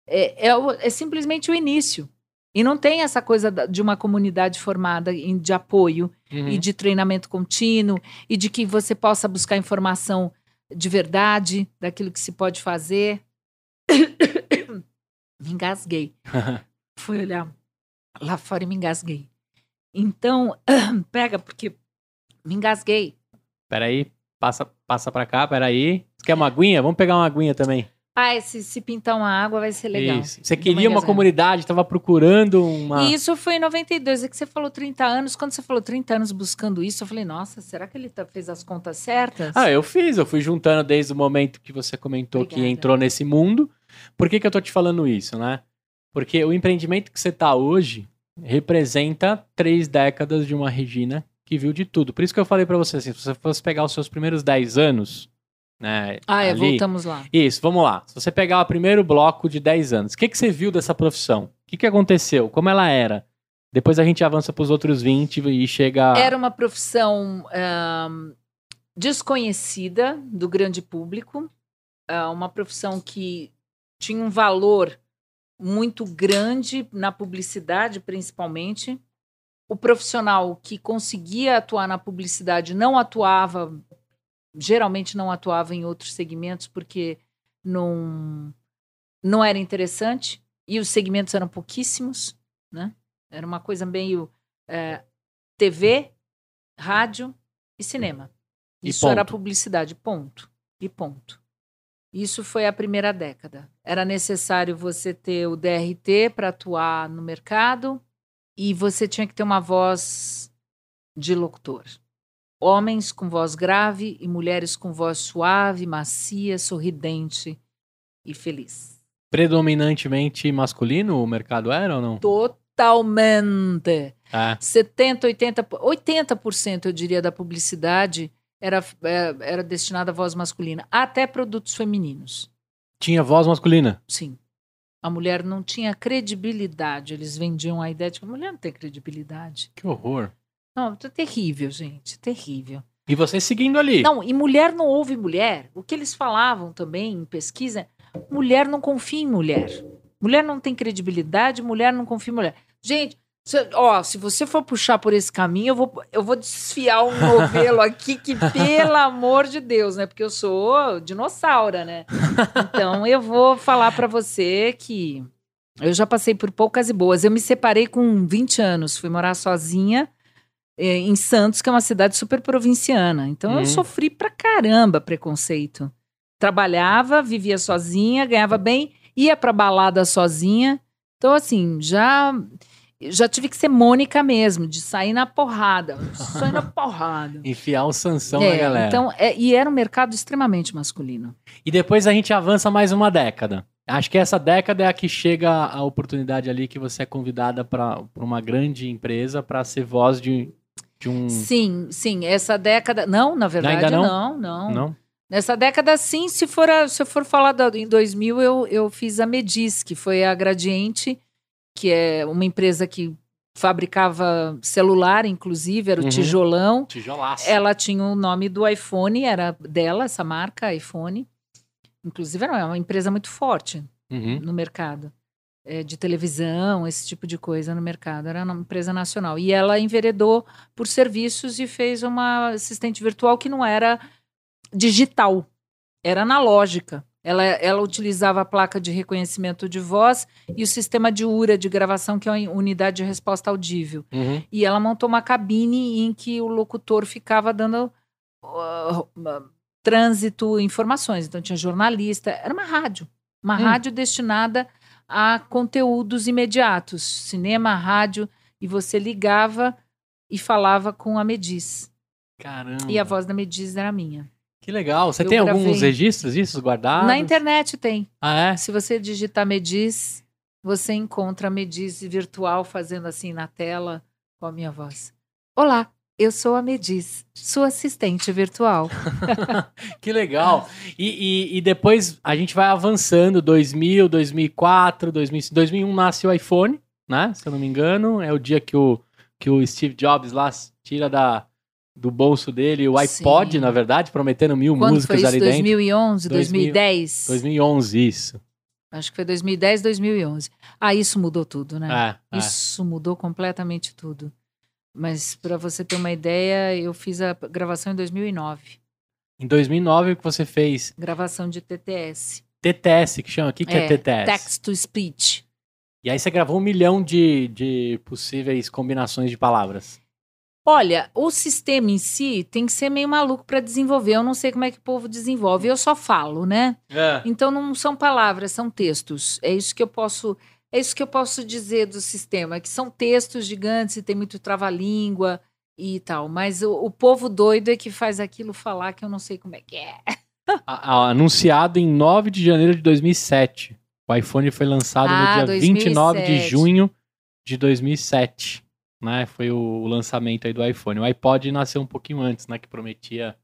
[SPEAKER 2] é, é, é simplesmente o início. E não tem essa coisa de uma comunidade formada de apoio
[SPEAKER 1] Uhum.
[SPEAKER 2] e de treinamento contínuo e de que você possa buscar informação de verdade daquilo que se pode fazer. me engasguei. Fui olhar lá fora e me engasguei. Então, pega, porque me engasguei.
[SPEAKER 1] Peraí, passa, passa pra cá, peraí. Você quer uma aguinha? Vamos pegar uma aguinha também.
[SPEAKER 2] Ah, se, se pintar uma água vai ser legal.
[SPEAKER 1] Isso. Você queria uma comunidade, tava procurando uma.
[SPEAKER 2] E isso foi em 92, é que você falou 30 anos. Quando você falou 30 anos buscando isso, eu falei, nossa, será que ele tá- fez as contas certas?
[SPEAKER 1] Ah, eu fiz, eu fui juntando desde o momento que você comentou que
[SPEAKER 2] Obrigada.
[SPEAKER 1] entrou nesse mundo. Por que, que eu tô te falando isso, né? Porque o empreendimento que você tá hoje representa três décadas de uma Regina que viu de tudo. Por isso que eu falei pra você assim, se você fosse pegar os seus primeiros 10 anos, né?
[SPEAKER 2] Ah, é,
[SPEAKER 1] ali-
[SPEAKER 2] voltamos lá.
[SPEAKER 1] Isso, vamos lá. Se você pegar o primeiro bloco de 10 anos, o que, que você viu dessa profissão? O que, que aconteceu? Como ela era? Depois a gente avança para os outros 20 e chega.
[SPEAKER 2] Era uma profissão desconhecida do grande público, ah, uma profissão que tinha um valor muito grande na publicidade, principalmente. O profissional que conseguia atuar na publicidade não atuava, geralmente não atuava em outros segmentos porque não, não era interessante e os segmentos eram pouquíssimos, né? Era uma coisa meio é, TV, rádio e cinema.
[SPEAKER 1] E
[SPEAKER 2] Isso era
[SPEAKER 1] ponto.
[SPEAKER 2] publicidade, ponto. E ponto. Isso foi a primeira década. Era necessário você ter o DRT para atuar no mercado e você tinha que ter uma voz de locutor. Homens com voz grave e mulheres com voz suave, macia, sorridente e feliz.
[SPEAKER 1] Predominantemente masculino o mercado era ou não?
[SPEAKER 2] Totalmente.
[SPEAKER 1] É.
[SPEAKER 2] 70, 80, 80% eu diria da publicidade era, é, era destinada à voz masculina, até produtos femininos.
[SPEAKER 1] Tinha voz masculina.
[SPEAKER 2] Sim. A mulher não tinha credibilidade. Eles vendiam a ideia de que a mulher não tem credibilidade.
[SPEAKER 1] Que horror.
[SPEAKER 2] Não, é terrível, gente. Terrível.
[SPEAKER 1] E você seguindo ali.
[SPEAKER 2] Não, e mulher não ouve mulher. O que eles falavam também em pesquisa, mulher não confia em mulher. Mulher não tem credibilidade, mulher não confia em mulher. Gente, se, ó, se você for puxar por esse caminho, eu vou, eu vou desfiar um novelo aqui que, pelo amor de Deus, né? Porque eu sou dinossauro, né? Então eu vou falar pra você que eu já passei por poucas e boas. Eu me separei com 20 anos, fui morar sozinha eh, em Santos, que é uma cidade super provinciana. Então
[SPEAKER 1] Hum.
[SPEAKER 2] eu sofri pra caramba preconceito. Trabalhava, vivia sozinha, ganhava bem, ia pra balada sozinha. Então, assim, já já tive que ser Mônica mesmo, de sair na porrada. Sair na porrada.
[SPEAKER 1] Enfiar o Sansão
[SPEAKER 2] É,
[SPEAKER 1] na galera.
[SPEAKER 2] Então, é, e era um mercado extremamente masculino.
[SPEAKER 1] E depois a gente avança mais uma década. Acho que essa década é a que chega a oportunidade ali que você é convidada para uma grande empresa para ser voz de, de um.
[SPEAKER 2] Sim, sim, essa década. Não, na verdade,
[SPEAKER 1] Ainda não?
[SPEAKER 2] não, não.
[SPEAKER 1] Não?
[SPEAKER 2] Nessa década, sim, se for, a- se for falar da- em 2000, eu, eu fiz a Medis, que foi a Gradiente, que é uma empresa que fabricava celular, inclusive, era o
[SPEAKER 1] Uhum.
[SPEAKER 2] tijolão.
[SPEAKER 1] Tijolaço.
[SPEAKER 2] Ela tinha o nome do iPhone, era dela, essa marca, iPhone. Inclusive, era uma empresa muito forte
[SPEAKER 1] Uhum.
[SPEAKER 2] no mercado. é, de televisão, esse tipo de coisa no mercado. Era uma empresa nacional. E ela enveredou por serviços e fez uma assistente virtual que não era digital, era analógica. Ela, ela utilizava a placa de reconhecimento de voz e o sistema de URA de gravação, que é uma unidade de resposta audível.
[SPEAKER 1] Uhum.
[SPEAKER 2] E ela montou uma cabine em que o locutor ficava dando uh, uh, trânsito, informações. Então tinha jornalista, era uma rádio. Uma
[SPEAKER 1] Hum.
[SPEAKER 2] rádio destinada a conteúdos imediatos, cinema, rádio, e você ligava e falava com a Mediz.
[SPEAKER 1] Caramba.
[SPEAKER 2] E a voz da Mediz era minha.
[SPEAKER 1] Que legal. Você
[SPEAKER 2] Eu
[SPEAKER 1] tem alguns
[SPEAKER 2] gravei.
[SPEAKER 1] registros disso guardados?
[SPEAKER 2] Na internet tem.
[SPEAKER 1] Ah, é?
[SPEAKER 2] Se você digitar Mediz, você encontra a Mediz virtual fazendo assim na tela com a minha voz. Olá, eu sou a Mediz, sua assistente virtual.
[SPEAKER 1] Que legal. E, e, e depois a gente vai avançando. 2000, 2004, 2005. 2001 nasce o iPhone, né? Se eu não me engano. É o dia que o, que o Steve Jobs lá tira da, do bolso dele o iPod,
[SPEAKER 2] Sim.
[SPEAKER 1] na verdade, prometendo mil
[SPEAKER 2] Quando
[SPEAKER 1] músicas
[SPEAKER 2] foi isso?
[SPEAKER 1] ali dentro.
[SPEAKER 2] 2011,
[SPEAKER 1] 2000,
[SPEAKER 2] 2010?
[SPEAKER 1] 2011, isso.
[SPEAKER 2] Acho que foi 2010, 2011. Ah, isso mudou tudo, né?
[SPEAKER 1] É, é.
[SPEAKER 2] Isso mudou completamente tudo. Mas para você ter uma ideia, eu fiz a gravação em 2009.
[SPEAKER 1] Em 2009 o que você fez
[SPEAKER 2] Gravação de TTS.
[SPEAKER 1] TTS, que chama. O que, que é,
[SPEAKER 2] É,
[SPEAKER 1] TTS?
[SPEAKER 2] Text to Speech.
[SPEAKER 1] E aí você gravou um milhão de, de possíveis combinações de palavras.
[SPEAKER 2] Olha, o sistema em si tem que ser meio maluco para desenvolver. Eu não sei como é que o povo desenvolve. Eu só falo, né? Então não são palavras, são textos. É isso que eu posso, é isso que eu posso dizer do sistema, que são textos gigantes e tem muito trava-língua e tal. Mas o, o povo doido é que faz aquilo falar que eu não sei como é que é.
[SPEAKER 1] Anunciado em 9 de janeiro de 2007. O iPhone foi lançado
[SPEAKER 2] Ah,
[SPEAKER 1] no dia 29 de
[SPEAKER 2] 2007.
[SPEAKER 1] junho de 2007. Né? Foi o, lançamento aí do iPhone. O iPod nasceu um pouquinho antes, né? Que prometia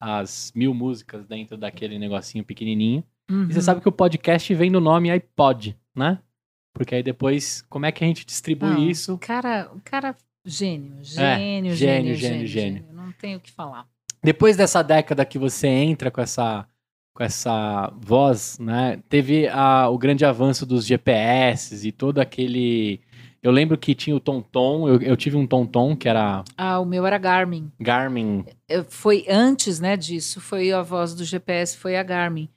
[SPEAKER 1] as mil músicas dentro daquele negocinho pequenininho. E você
[SPEAKER 2] Uhum.
[SPEAKER 1] sabe que o podcast vem do nome iPod, né? Porque aí depois, como é que a gente distribui
[SPEAKER 2] Não,
[SPEAKER 1] isso?
[SPEAKER 2] O cara, o cara gênio,
[SPEAKER 1] É,
[SPEAKER 2] gênio,
[SPEAKER 1] gênio,
[SPEAKER 2] gênio,
[SPEAKER 1] gênio,
[SPEAKER 2] gênio,
[SPEAKER 1] gênio.
[SPEAKER 2] Não tenho o que falar.
[SPEAKER 1] Depois dessa década que você entra com essa com essa voz, né? Teve a- o grande avanço dos GPS e todo aquele Eu lembro que tinha o Tonton, eu, eu tive um Tonton que era
[SPEAKER 2] Ah, o meu era Garmin.
[SPEAKER 1] Garmin.
[SPEAKER 2] Foi antes, né, disso, foi a voz do GPS, foi a Garmin.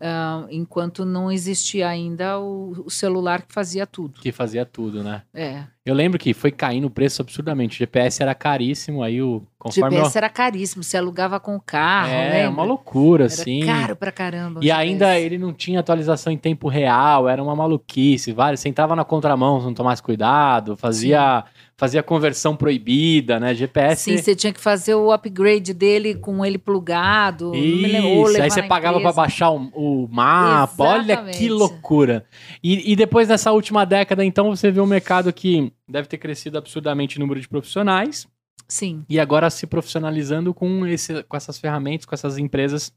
[SPEAKER 2] Ah, enquanto não existia ainda o, o celular que fazia tudo.
[SPEAKER 1] que fazia tudo, né?
[SPEAKER 2] É.
[SPEAKER 1] Eu lembro que foi caindo o preço absurdamente. O GPS era caríssimo, aí o conforme
[SPEAKER 2] GPS era caríssimo, você alugava com o carro,
[SPEAKER 1] é
[SPEAKER 2] lembra?
[SPEAKER 1] uma loucura,
[SPEAKER 2] Era
[SPEAKER 1] assim.
[SPEAKER 2] caro pra caramba.
[SPEAKER 1] E ainda
[SPEAKER 2] GPS.
[SPEAKER 1] ele não tinha atualização em tempo real, era uma maluquice. Vários, você entrava na contramão, se não tomasse cuidado, fazia, fazia conversão proibida, né? GPS.
[SPEAKER 2] Sim, você tinha que fazer o upgrade dele com ele plugado.
[SPEAKER 1] Isso, aí você pagava
[SPEAKER 2] empresa.
[SPEAKER 1] baixar o, o mapa. Olha que
[SPEAKER 2] Exatamente.
[SPEAKER 1] loucura. E, e depois dessa última década, então, você vê um mercado que deve ter crescido absurdamente o número de profissionais
[SPEAKER 2] Sim,
[SPEAKER 1] e agora se profissionalizando com, esse, com essas ferramentas, com essas empresas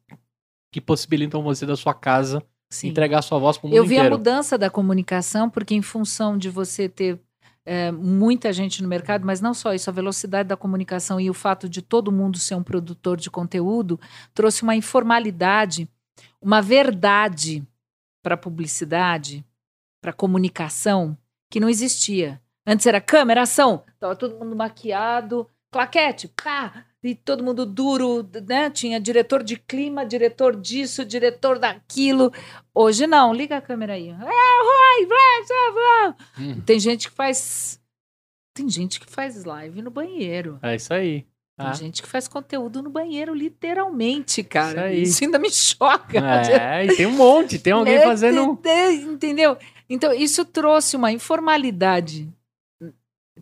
[SPEAKER 1] que possibilitam você da sua casa
[SPEAKER 2] sim.
[SPEAKER 1] entregar sua voz para o mundo
[SPEAKER 2] Eu vi a
[SPEAKER 1] inteiro.
[SPEAKER 2] mudança da comunicação, porque em função de você ter é, muita gente no mercado, mas não só isso, a velocidade da comunicação e o fato de todo mundo ser um produtor de conteúdo trouxe uma informalidade, uma verdade para a publicidade, para a comunicação, que não existia. Antes era câmera, ação, tava todo mundo maquiado, claquete, pá, e todo mundo duro, né? Tinha diretor de clima, diretor disso, diretor daquilo. Hoje não, liga a câmera aí.
[SPEAKER 1] Hum,
[SPEAKER 2] Tem gente que faz. Tem gente que faz live no banheiro.
[SPEAKER 1] é isso aí.
[SPEAKER 2] Tem
[SPEAKER 1] Ah.
[SPEAKER 2] gente que faz conteúdo no banheiro, literalmente, cara.
[SPEAKER 1] Isso aí.
[SPEAKER 2] Isso ainda me choca.
[SPEAKER 1] É, e tem um monte, tem alguém
[SPEAKER 2] É,
[SPEAKER 1] fazendo.
[SPEAKER 2] ente- Entendeu? Então, isso trouxe uma informalidade.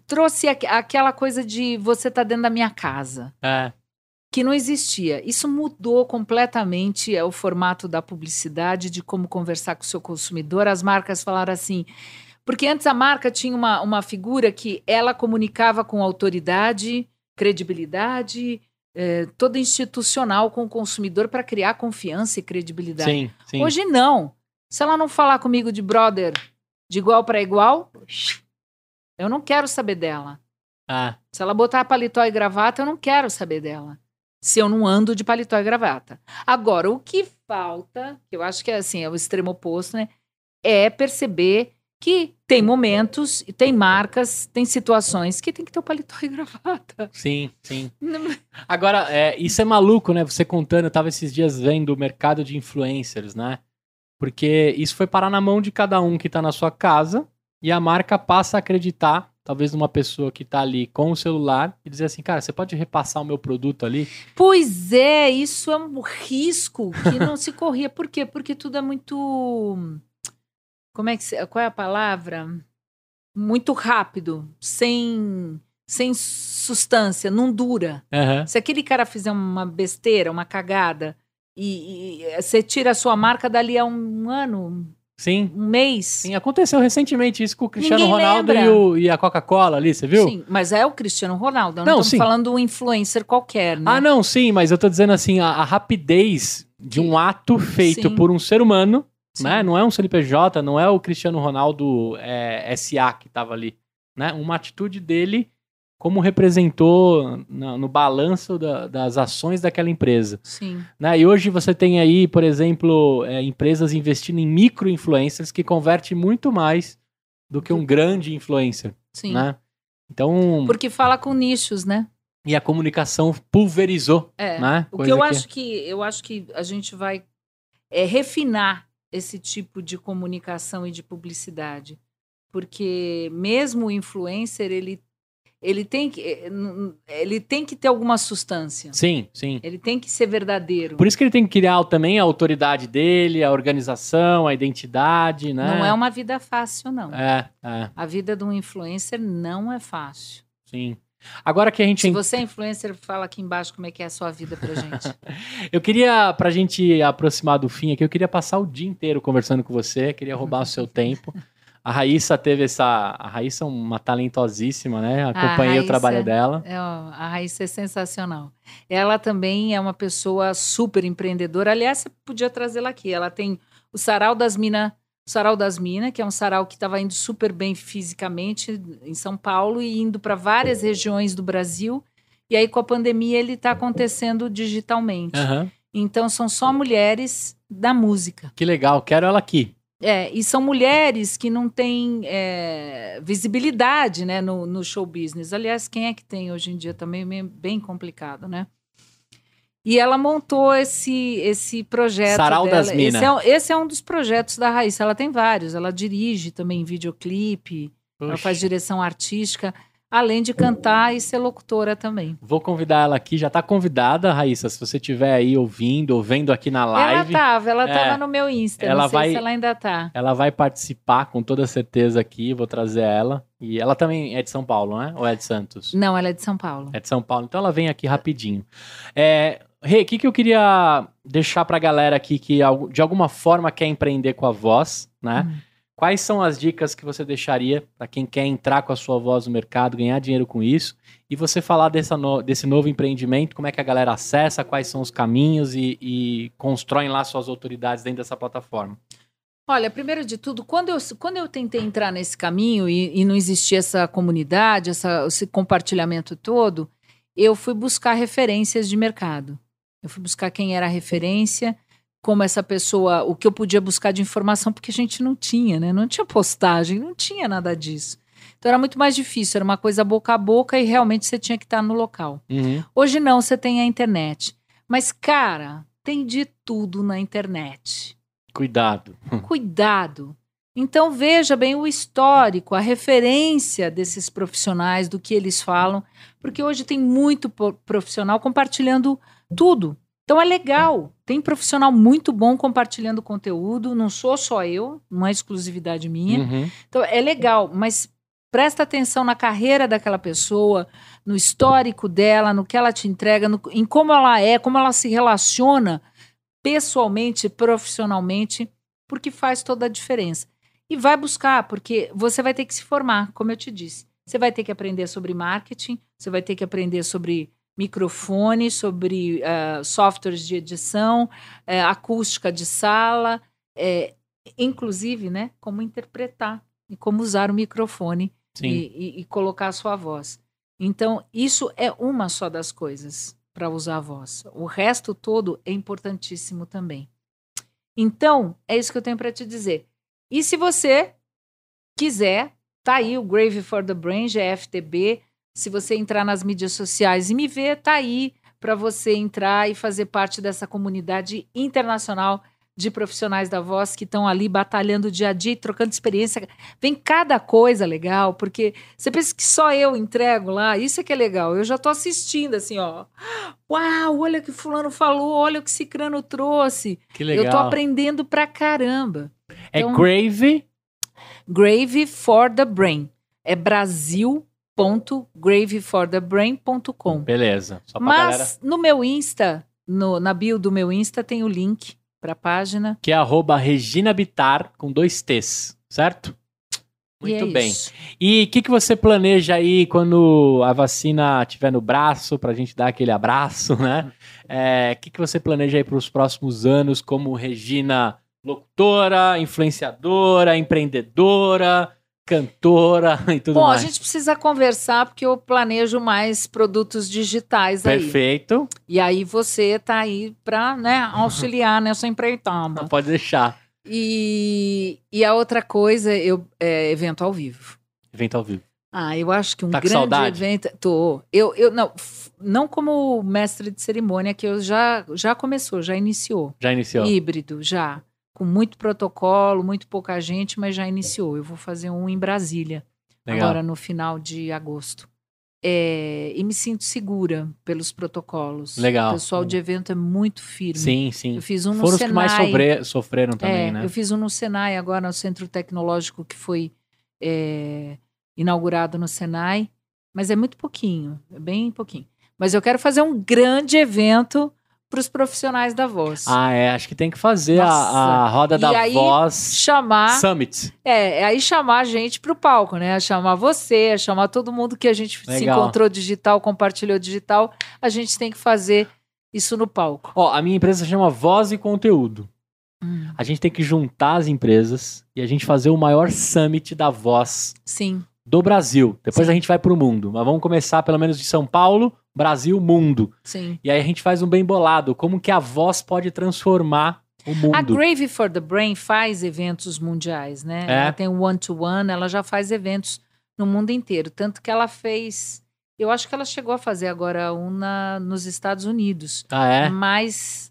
[SPEAKER 2] Trouxe aqu- aquela coisa de você tá dentro da minha casa.
[SPEAKER 1] É,
[SPEAKER 2] que não existia. Isso mudou completamente é, o formato da publicidade, de como conversar com o seu consumidor. As marcas falaram assim. Porque antes a marca tinha uma, uma figura que ela comunicava com autoridade, credibilidade, eh, toda institucional com o consumidor para criar confiança e credibilidade.
[SPEAKER 1] sim, sim.
[SPEAKER 2] Hoje não. Se ela não falar comigo de brother de igual para igual, eu não quero saber dela.
[SPEAKER 1] Ah,
[SPEAKER 2] Se ela botar paletó e gravata, eu não quero saber dela. Se eu não ando de paletó e gravata. Agora, o que falta, que eu acho que é assim, é o extremo oposto, né? É perceber que tem momentos, e tem marcas, tem situações que tem que ter o paletó e gravata.
[SPEAKER 1] sim, sim. Agora, é, isso é maluco, né? Você contando, eu tava esses dias vendo o mercado de influencers, né? Porque isso foi parar na mão de cada um que tá na sua casa e a marca passa a acreditar, talvez numa pessoa que tá ali com o celular e dizer assim, cara, você pode repassar o meu produto ali?
[SPEAKER 2] Pois é, isso é um risco que não se corria. Por quê? Porque tudo é muito. Como é que se, qual é a palavra? Muito rápido, sem sem substância, não dura.
[SPEAKER 1] Aham.
[SPEAKER 2] Se aquele cara fizer uma besteira, uma cagada, e, e você tira a sua marca dali a um ano,
[SPEAKER 1] Sim.
[SPEAKER 2] um mês.
[SPEAKER 1] Sim, aconteceu recentemente isso com o Cristiano
[SPEAKER 2] Ninguém
[SPEAKER 1] Ronaldo e, o- e a Coca-Cola ali, você viu?
[SPEAKER 2] Sim, mas é o Cristiano Ronaldo. Não,
[SPEAKER 1] Não,
[SPEAKER 2] estamos falando um influencer qualquer, né?
[SPEAKER 1] Ah, não, sim, mas eu tô dizendo assim, a, a rapidez de um ato feito
[SPEAKER 2] Sim.
[SPEAKER 1] por um ser humano,
[SPEAKER 2] Sim.
[SPEAKER 1] né? Não é um CNPJ, não é o Cristiano Ronaldo é, SA que tava ali, né? Uma atitude dele como representou na- no balanço da- das ações daquela empresa.
[SPEAKER 2] Sim.
[SPEAKER 1] Né? E hoje você tem aí, por exemplo, é, empresas investindo em micro-influencers que converte muito mais do que um grande influencer,
[SPEAKER 2] Sim.
[SPEAKER 1] né? Então,
[SPEAKER 2] Porque fala com nichos, né?
[SPEAKER 1] e a comunicação pulverizou,
[SPEAKER 2] É.
[SPEAKER 1] né?
[SPEAKER 2] O
[SPEAKER 1] Coisa
[SPEAKER 2] que eu acho que eu acho que a gente vai é, refinar esse tipo de comunicação e de publicidade, porque mesmo o influencer ele ele tem que eh, ele tem que ter alguma substância.
[SPEAKER 1] Sim, sim.
[SPEAKER 2] Ele tem que ser verdadeiro.
[SPEAKER 1] Por isso que ele tem que criar também a autoridade dele, a organização, a identidade, né?
[SPEAKER 2] Não é uma vida fácil não.
[SPEAKER 1] É, é,
[SPEAKER 2] A vida de um influencer não é fácil.
[SPEAKER 1] sim. Agora que a gente
[SPEAKER 2] Se você é influencer, fala aqui embaixo como é que é a sua vida pra gente.
[SPEAKER 1] Eu queria, pra gente aproximar do fim aqui, eu queria passar o dia inteiro conversando com você, queria roubar o seu tempo. A Raíssa teve essa. A Raíssa é uma talentosíssima, né? Acompanhei o
[SPEAKER 2] Raíssa-
[SPEAKER 1] trabalho dela.
[SPEAKER 2] É, a Raíssa é sensacional. Ela também é uma pessoa super empreendedora. Aliás, você podia trazê-la aqui. Ela tem o Sarau das Minas, o Sarau das Minas, que é um sarau que estava indo super bem fisicamente em São Paulo e indo para várias regiões do Brasil. E aí, com a pandemia, ele está acontecendo digitalmente.
[SPEAKER 1] Aham.
[SPEAKER 2] Então, são só mulheres da música.
[SPEAKER 1] Que legal, quero ela aqui.
[SPEAKER 2] É, e são mulheres que não têm é, visibilidade né, no, no, show business. Aliás, quem é que tem hoje em dia também bem, bem complicado, né? E ela montou esse, esse projeto.
[SPEAKER 1] Sarau
[SPEAKER 2] dela.
[SPEAKER 1] das Minas.
[SPEAKER 2] Esse é, esse é, um dos projetos da Raíssa. Ela tem vários. Ela dirige também videoclipe, ela faz direção artística. Além de cantar e ser locutora também.
[SPEAKER 1] Vou convidar ela aqui, já está convidada, Raíssa, se você estiver aí ouvindo ou vendo aqui na live.
[SPEAKER 2] Ela estava, ela estava é, no meu Insta, ela não sei vai, se ela ainda está.
[SPEAKER 1] Ela vai participar com toda certeza aqui, vou trazer ela. E ela também é de São Paulo, né? Ou é de Santos?
[SPEAKER 2] Não, ela é de São Paulo.
[SPEAKER 1] É de São Paulo, então ela vem aqui rapidinho. É, Rê, o que, que eu queria deixar para a galera aqui que de alguma forma quer empreender com a voz, né? Hum. Quais são as dicas que você deixaria para quem quer entrar com a sua voz no mercado, ganhar dinheiro com isso? E você falar dessa no, desse novo empreendimento, como é que a galera acessa, quais são os caminhos e, e constroem lá suas autoridades dentro dessa plataforma?
[SPEAKER 2] Olha, primeiro de tudo, quando eu, quando eu tentei entrar nesse caminho e, e não existia essa comunidade, essa, esse compartilhamento todo, eu fui buscar referências de mercado. Eu fui buscar quem era a referência como essa pessoa, o que eu podia buscar de informação, porque a gente não tinha, né? Não tinha postagem, não tinha nada disso. Então era muito mais difícil, era uma coisa boca a boca e realmente você tinha que estar no local.
[SPEAKER 1] Uhum.
[SPEAKER 2] Hoje não, você tem a internet. Mas, cara, tem de tudo na internet.
[SPEAKER 1] Cuidado.
[SPEAKER 2] Cuidado. Então veja bem o histórico, a referência desses profissionais, do que eles falam, porque hoje tem muito profissional compartilhando tudo. Então é legal. Tem profissional muito bom compartilhando conteúdo. Não sou só eu, não é exclusividade minha.
[SPEAKER 1] Uhum.
[SPEAKER 2] Então é legal, mas presta atenção na carreira daquela pessoa, no histórico dela, no que ela te entrega, no, em como ela é, como ela se relaciona pessoalmente, profissionalmente, porque faz toda a diferença. E vai buscar, porque você vai ter que se formar, como eu te disse. Você vai ter que aprender sobre marketing, você vai ter que aprender sobre microfone, sobre uh, softwares de edição, uh, acústica de sala, uh, inclusive, né, como interpretar e como usar o microfone e, e, e, colocar a sua voz. Então, isso é uma só das coisas para usar a voz. O resto todo é importantíssimo também. Então, é isso que eu tenho para te dizer. E se você quiser, tá aí o Grave for the Brain, GFTB, se você entrar nas mídias sociais e me ver, tá aí para você entrar e fazer parte dessa comunidade internacional de profissionais da voz que estão ali batalhando dia a dia, trocando experiência. Vem cada coisa legal, porque você pensa que só eu entrego lá, isso é que é legal. Eu já estou assistindo assim, ó. Uau, olha o que fulano falou, olha o que Cicrano trouxe.
[SPEAKER 1] Que legal.
[SPEAKER 2] Eu estou aprendendo pra caramba.
[SPEAKER 1] É então, Grave?
[SPEAKER 2] Grave for the Brain. É Brasil www.graveforthebrain.com.
[SPEAKER 1] Beleza.
[SPEAKER 2] Mas
[SPEAKER 1] galera...
[SPEAKER 2] no meu Insta, no, na bio do meu Insta, tem o link para a página.
[SPEAKER 1] Que é arroba Regina Bitar, com dois T's, certo? Muito
[SPEAKER 2] e é
[SPEAKER 1] bem.
[SPEAKER 2] Isso.
[SPEAKER 1] E o que, que você planeja aí quando a vacina estiver no braço, para a gente dar aquele abraço, né? O é, que, que você planeja aí para os próximos anos como Regina locutora, influenciadora, empreendedora? Cantora e tudo
[SPEAKER 2] Bom,
[SPEAKER 1] mais.
[SPEAKER 2] Bom, a gente precisa conversar porque eu planejo mais produtos digitais
[SPEAKER 1] aí. Perfeito.
[SPEAKER 2] E aí você tá aí para né, auxiliar nessa empreitada.
[SPEAKER 1] Pode deixar.
[SPEAKER 2] E, e a outra coisa, eu é evento ao vivo.
[SPEAKER 1] Evento ao vivo.
[SPEAKER 2] Ah, eu acho que um
[SPEAKER 1] tá
[SPEAKER 2] grande
[SPEAKER 1] saudade?
[SPEAKER 2] evento. Tô. Eu, eu não, não como mestre de cerimônia, que eu já, já começou, já iniciou.
[SPEAKER 1] Já iniciou.
[SPEAKER 2] Híbrido, já com muito protocolo, muito pouca gente, mas já iniciou. Eu vou fazer um em Brasília,
[SPEAKER 1] Legal.
[SPEAKER 2] agora no final de agosto. É, e me sinto segura pelos protocolos.
[SPEAKER 1] Legal.
[SPEAKER 2] O pessoal de evento é muito firme.
[SPEAKER 1] Sim, sim.
[SPEAKER 2] Eu fiz um no
[SPEAKER 1] Foram
[SPEAKER 2] Senai.
[SPEAKER 1] os que mais sofrer, sofreram também,
[SPEAKER 2] é,
[SPEAKER 1] né?
[SPEAKER 2] Eu fiz um no Senai agora, no Centro Tecnológico que foi é, inaugurado no Senai, mas é muito pouquinho, é bem pouquinho. Mas eu quero fazer um grande evento para os profissionais da voz.
[SPEAKER 1] Ah, é. Acho que tem que fazer a, a, roda e da
[SPEAKER 2] aí,
[SPEAKER 1] voz
[SPEAKER 2] chamar
[SPEAKER 1] Summit.
[SPEAKER 2] É, é aí chamar a gente para o palco, né? Chamar você, chamar todo mundo que a gente
[SPEAKER 1] Legal.
[SPEAKER 2] se encontrou digital, compartilhou digital. A gente tem que fazer isso no palco.
[SPEAKER 1] Ó, a minha empresa se chama Voz e Conteúdo.
[SPEAKER 2] Hum.
[SPEAKER 1] A gente tem que juntar as empresas e a gente fazer o maior summit da voz
[SPEAKER 2] Sim.
[SPEAKER 1] Do Brasil. Depois
[SPEAKER 2] Sim.
[SPEAKER 1] a gente vai para o mundo. Mas vamos começar pelo menos de São Paulo, Brasil, mundo.
[SPEAKER 2] Sim.
[SPEAKER 1] E aí a gente faz um bem bolado. Como que a voz pode transformar o mundo.
[SPEAKER 2] A Grave for the Brain faz eventos mundiais, né?
[SPEAKER 1] É.
[SPEAKER 2] Ela tem o One to One, ela já faz eventos no mundo inteiro. Tanto que ela fez. Eu acho que ela chegou a fazer agora um na, nos Estados Unidos.
[SPEAKER 1] Ah, é?
[SPEAKER 2] Mas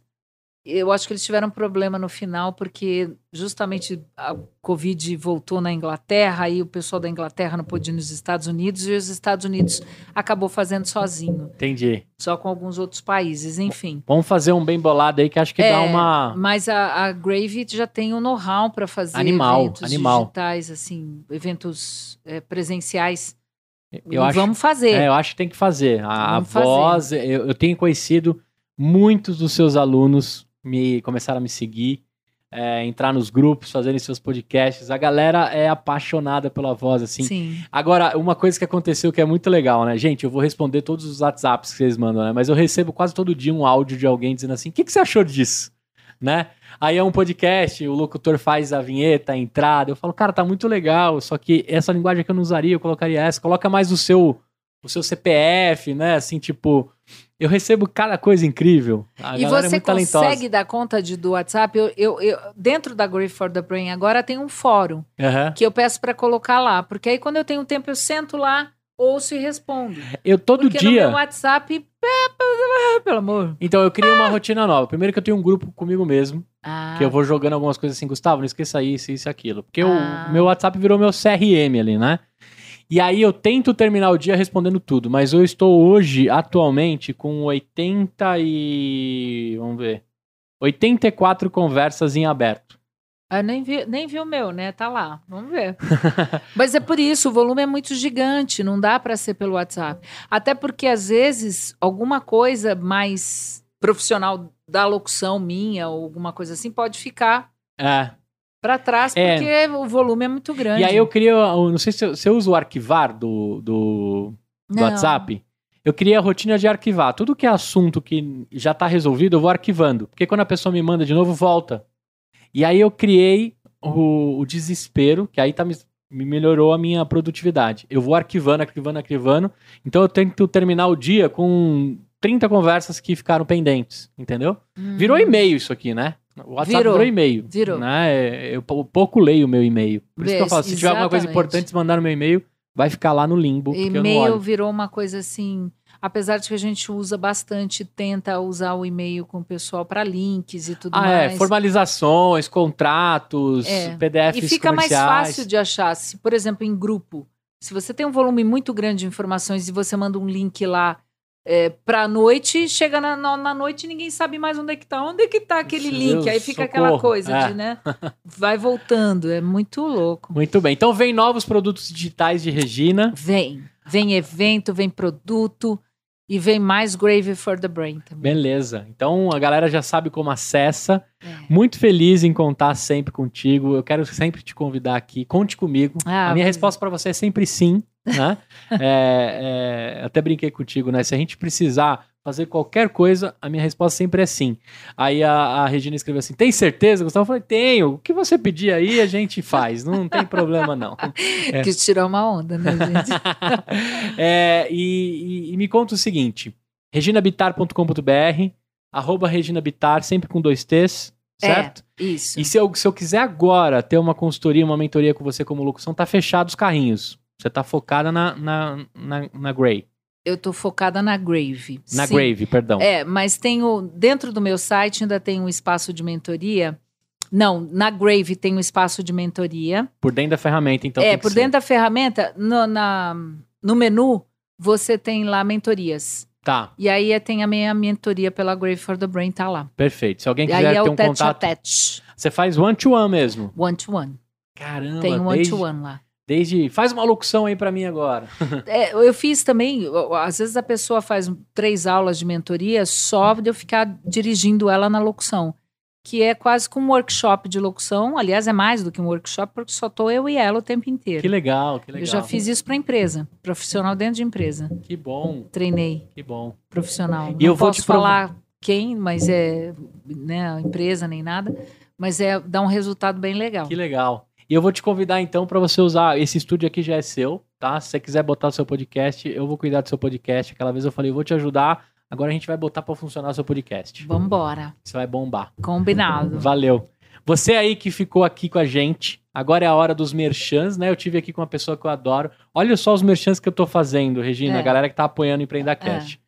[SPEAKER 2] eu acho que eles tiveram problema no final, porque justamente a Covid voltou na Inglaterra, aí o pessoal da Inglaterra não pôde ir nos Estados Unidos, e os Estados Unidos acabou fazendo sozinho,
[SPEAKER 1] Entendi.
[SPEAKER 2] só com alguns outros países, enfim.
[SPEAKER 1] Vamos fazer um bem bolado aí que acho que dá
[SPEAKER 2] É,
[SPEAKER 1] uma.
[SPEAKER 2] Mas a, a Grave já tem o know-how para fazer
[SPEAKER 1] Animal,
[SPEAKER 2] eventos
[SPEAKER 1] animal.
[SPEAKER 2] digitais, assim, eventos é, presenciais.
[SPEAKER 1] Eu
[SPEAKER 2] E
[SPEAKER 1] acho,
[SPEAKER 2] vamos fazer.
[SPEAKER 1] é, eu acho que tem que fazer. A,
[SPEAKER 2] Vamos
[SPEAKER 1] voz, eu, eu tenho conhecido muitos dos seus alunos me começaram a me seguir, é, entrar nos grupos, fazerem seus podcasts. A galera é apaixonada pela voz, assim.
[SPEAKER 2] Sim.
[SPEAKER 1] Agora, uma coisa que aconteceu que é muito legal, né? Gente, eu vou responder todos os WhatsApps que vocês mandam, né? Mas eu recebo quase todo dia um áudio de alguém dizendo assim: o que, que você achou disso? Né? Aí é um podcast, o locutor faz a vinheta, a entrada. Eu falo, cara, tá muito legal, só que essa linguagem que eu não usaria, eu colocaria essa. Coloca mais o seu, o seu CPF, né? Assim, tipo, eu recebo cada coisa incrível. A
[SPEAKER 2] E
[SPEAKER 1] é
[SPEAKER 2] você
[SPEAKER 1] talentosa.
[SPEAKER 2] consegue dar conta de, do WhatsApp? Eu, eu, eu- dentro da Grave for the Brain agora tem um fórum
[SPEAKER 1] Aham.
[SPEAKER 2] que eu peço para colocar lá, porque aí quando eu tenho tempo eu sento lá, ouço e respondo.
[SPEAKER 1] Eu todo
[SPEAKER 2] porque no
[SPEAKER 1] dia.
[SPEAKER 2] meu WhatsApp, pelo amor.
[SPEAKER 1] Então, eu criei uma rotina nova. Primeiro que eu tenho um grupo comigo mesmo.
[SPEAKER 2] Ah,
[SPEAKER 1] Que eu vou jogando algumas coisas assim, Gustavo, não esqueça isso, isso e aquilo. Porque
[SPEAKER 2] Ah.
[SPEAKER 1] o meu WhatsApp virou meu CRM ali, né? E aí eu tento terminar o dia respondendo tudo, mas eu estou hoje, atualmente, com 80 e... vamos ver... 84 conversas em aberto.
[SPEAKER 2] Eu nem vi, nem vi o meu, né? Tá lá. Vamos ver. Mas é por isso, o volume é muito gigante, não dá para ser pelo WhatsApp. Até porque, às vezes, alguma coisa mais profissional da locução minha, ou alguma coisa assim, pode ficar
[SPEAKER 1] É.
[SPEAKER 2] para trás,
[SPEAKER 1] É.
[SPEAKER 2] porque o volume é muito grande.
[SPEAKER 1] E aí eu queria... eu Não sei se eu- você usa o arquivar do, do, do. WhatsApp. Eu criei a rotina de arquivar. Tudo que é assunto que já tá resolvido, eu vou arquivando. Porque quando a pessoa me manda de novo, volta. E aí eu criei o, o desespero, que aí tá me, me melhorou a minha produtividade. Eu vou arquivando, arquivando, arquivando. Então eu tento terminar o dia com 30 conversas que ficaram pendentes, entendeu?
[SPEAKER 2] Hum.
[SPEAKER 1] Virou e-mail isso aqui, né? O WhatsApp virou,
[SPEAKER 2] Virou.
[SPEAKER 1] e-mail.
[SPEAKER 2] Virou.
[SPEAKER 1] Né? Eu pou- pouco leio o meu e-mail. Por isso que eu
[SPEAKER 2] Vê,
[SPEAKER 1] falo, se tiver alguma coisa
[SPEAKER 2] exatamente.
[SPEAKER 1] importante, se mandar no meu e-mail, vai ficar lá no limbo, eu
[SPEAKER 2] E-mail virou uma coisa assim. Apesar de que a gente usa bastante, tenta usar o e-mail com o pessoal para links e tudo
[SPEAKER 1] Ah,
[SPEAKER 2] mais.
[SPEAKER 1] é, formalizações, contratos,
[SPEAKER 2] É.
[SPEAKER 1] PDFs
[SPEAKER 2] E fica mais fácil de achar. Se, por exemplo, em grupo, se você tem um volume muito grande de informações e você manda um link lá é, pra noite, chega na, na, na noite e ninguém sabe mais onde é que tá. Onde é que tá aquele
[SPEAKER 1] Meu
[SPEAKER 2] link? Aí fica aquela
[SPEAKER 1] socorro.
[SPEAKER 2] coisa
[SPEAKER 1] É.
[SPEAKER 2] de, né? Vai voltando. É muito louco.
[SPEAKER 1] Muito bem. Então vem novos produtos digitais de Regina.
[SPEAKER 2] Vem. Vem evento, vem produto e vem mais Grave for the Brain também.
[SPEAKER 1] Beleza. Então a galera já sabe como acessa.
[SPEAKER 2] É.
[SPEAKER 1] Muito feliz em contar sempre contigo. Eu quero sempre te convidar aqui. Conte comigo.
[SPEAKER 2] Ah,
[SPEAKER 1] a minha
[SPEAKER 2] mas-
[SPEAKER 1] resposta para você é sempre sim. Né? É, é, até brinquei contigo, né? Se a gente precisar fazer qualquer coisa, a minha resposta sempre é sim. Aí a, a Regina escreveu assim: tem certeza, Gustavo? Eu falei: tenho. O que você pedir aí, a gente faz. Não tem problema, não. É.
[SPEAKER 2] Quis tirar uma onda, né, gente?
[SPEAKER 1] É, e, e- e me conta o seguinte: reginabitar.com.br, arroba reginabitar, sempre com dois T's, certo?
[SPEAKER 2] Isso.
[SPEAKER 1] E se eu, se eu quiser agora ter uma consultoria, uma mentoria com você como locução, tá fechado os carrinhos. Você tá focada na, na, na, na Grey.
[SPEAKER 2] Eu tô focada na Grave.
[SPEAKER 1] Na
[SPEAKER 2] Sim.
[SPEAKER 1] Grave, perdão.
[SPEAKER 2] É, mas tenho dentro do meu site ainda tem um espaço de mentoria. Não, na Grave tem um espaço de mentoria.
[SPEAKER 1] Por dentro da ferramenta, então.
[SPEAKER 2] é, por
[SPEAKER 1] ser.
[SPEAKER 2] dentro da ferramenta, no, na, no menu, você tem lá mentorias.
[SPEAKER 1] Tá,
[SPEAKER 2] E aí é- tem a minha mentoria pela Grave for the Brain, tá lá.
[SPEAKER 1] perfeito. Se alguém
[SPEAKER 2] E aí
[SPEAKER 1] quiser
[SPEAKER 2] é
[SPEAKER 1] ter um
[SPEAKER 2] tete a
[SPEAKER 1] contato.
[SPEAKER 2] tete,
[SPEAKER 1] Você faz one-to-one mesmo.
[SPEAKER 2] one to one.
[SPEAKER 1] Caramba,
[SPEAKER 2] Tem um one
[SPEAKER 1] desde,
[SPEAKER 2] to one lá.
[SPEAKER 1] Desde. Faz uma locução aí pra mim agora.
[SPEAKER 2] É, eu fiz também, às vezes a pessoa faz três aulas de mentoria só de eu ficar dirigindo ela na locução. Que é quase como um workshop de locução. Aliás, é mais do que um workshop, porque só tô eu e ela o tempo inteiro.
[SPEAKER 1] Que legal, que legal.
[SPEAKER 2] Eu já fiz isso para empresa, profissional dentro de empresa.
[SPEAKER 1] Que bom,
[SPEAKER 2] Treinei
[SPEAKER 1] que bom.
[SPEAKER 2] profissional.
[SPEAKER 1] E
[SPEAKER 2] Não
[SPEAKER 1] eu vou
[SPEAKER 2] posso falar quem, mas é né, empresa nem nada, mas é dá um resultado bem legal.
[SPEAKER 1] Que legal. E eu vou te convidar então para você usar. Esse estúdio aqui já é seu, tá? Se você quiser botar o seu podcast, eu vou cuidar do seu podcast. Aquela vez eu falei, eu vou te ajudar Agora a gente vai botar pra funcionar o seu podcast.
[SPEAKER 2] Vambora.
[SPEAKER 1] Você vai bombar.
[SPEAKER 2] Combinado.
[SPEAKER 1] Valeu. Você aí que ficou aqui com a gente, agora é a hora dos merchans, né? Eu tive aqui com uma pessoa que eu adoro. Olha só os merchans que eu tô fazendo, Regina,
[SPEAKER 2] É.
[SPEAKER 1] a galera que tá apoiando o EmpreendaCast.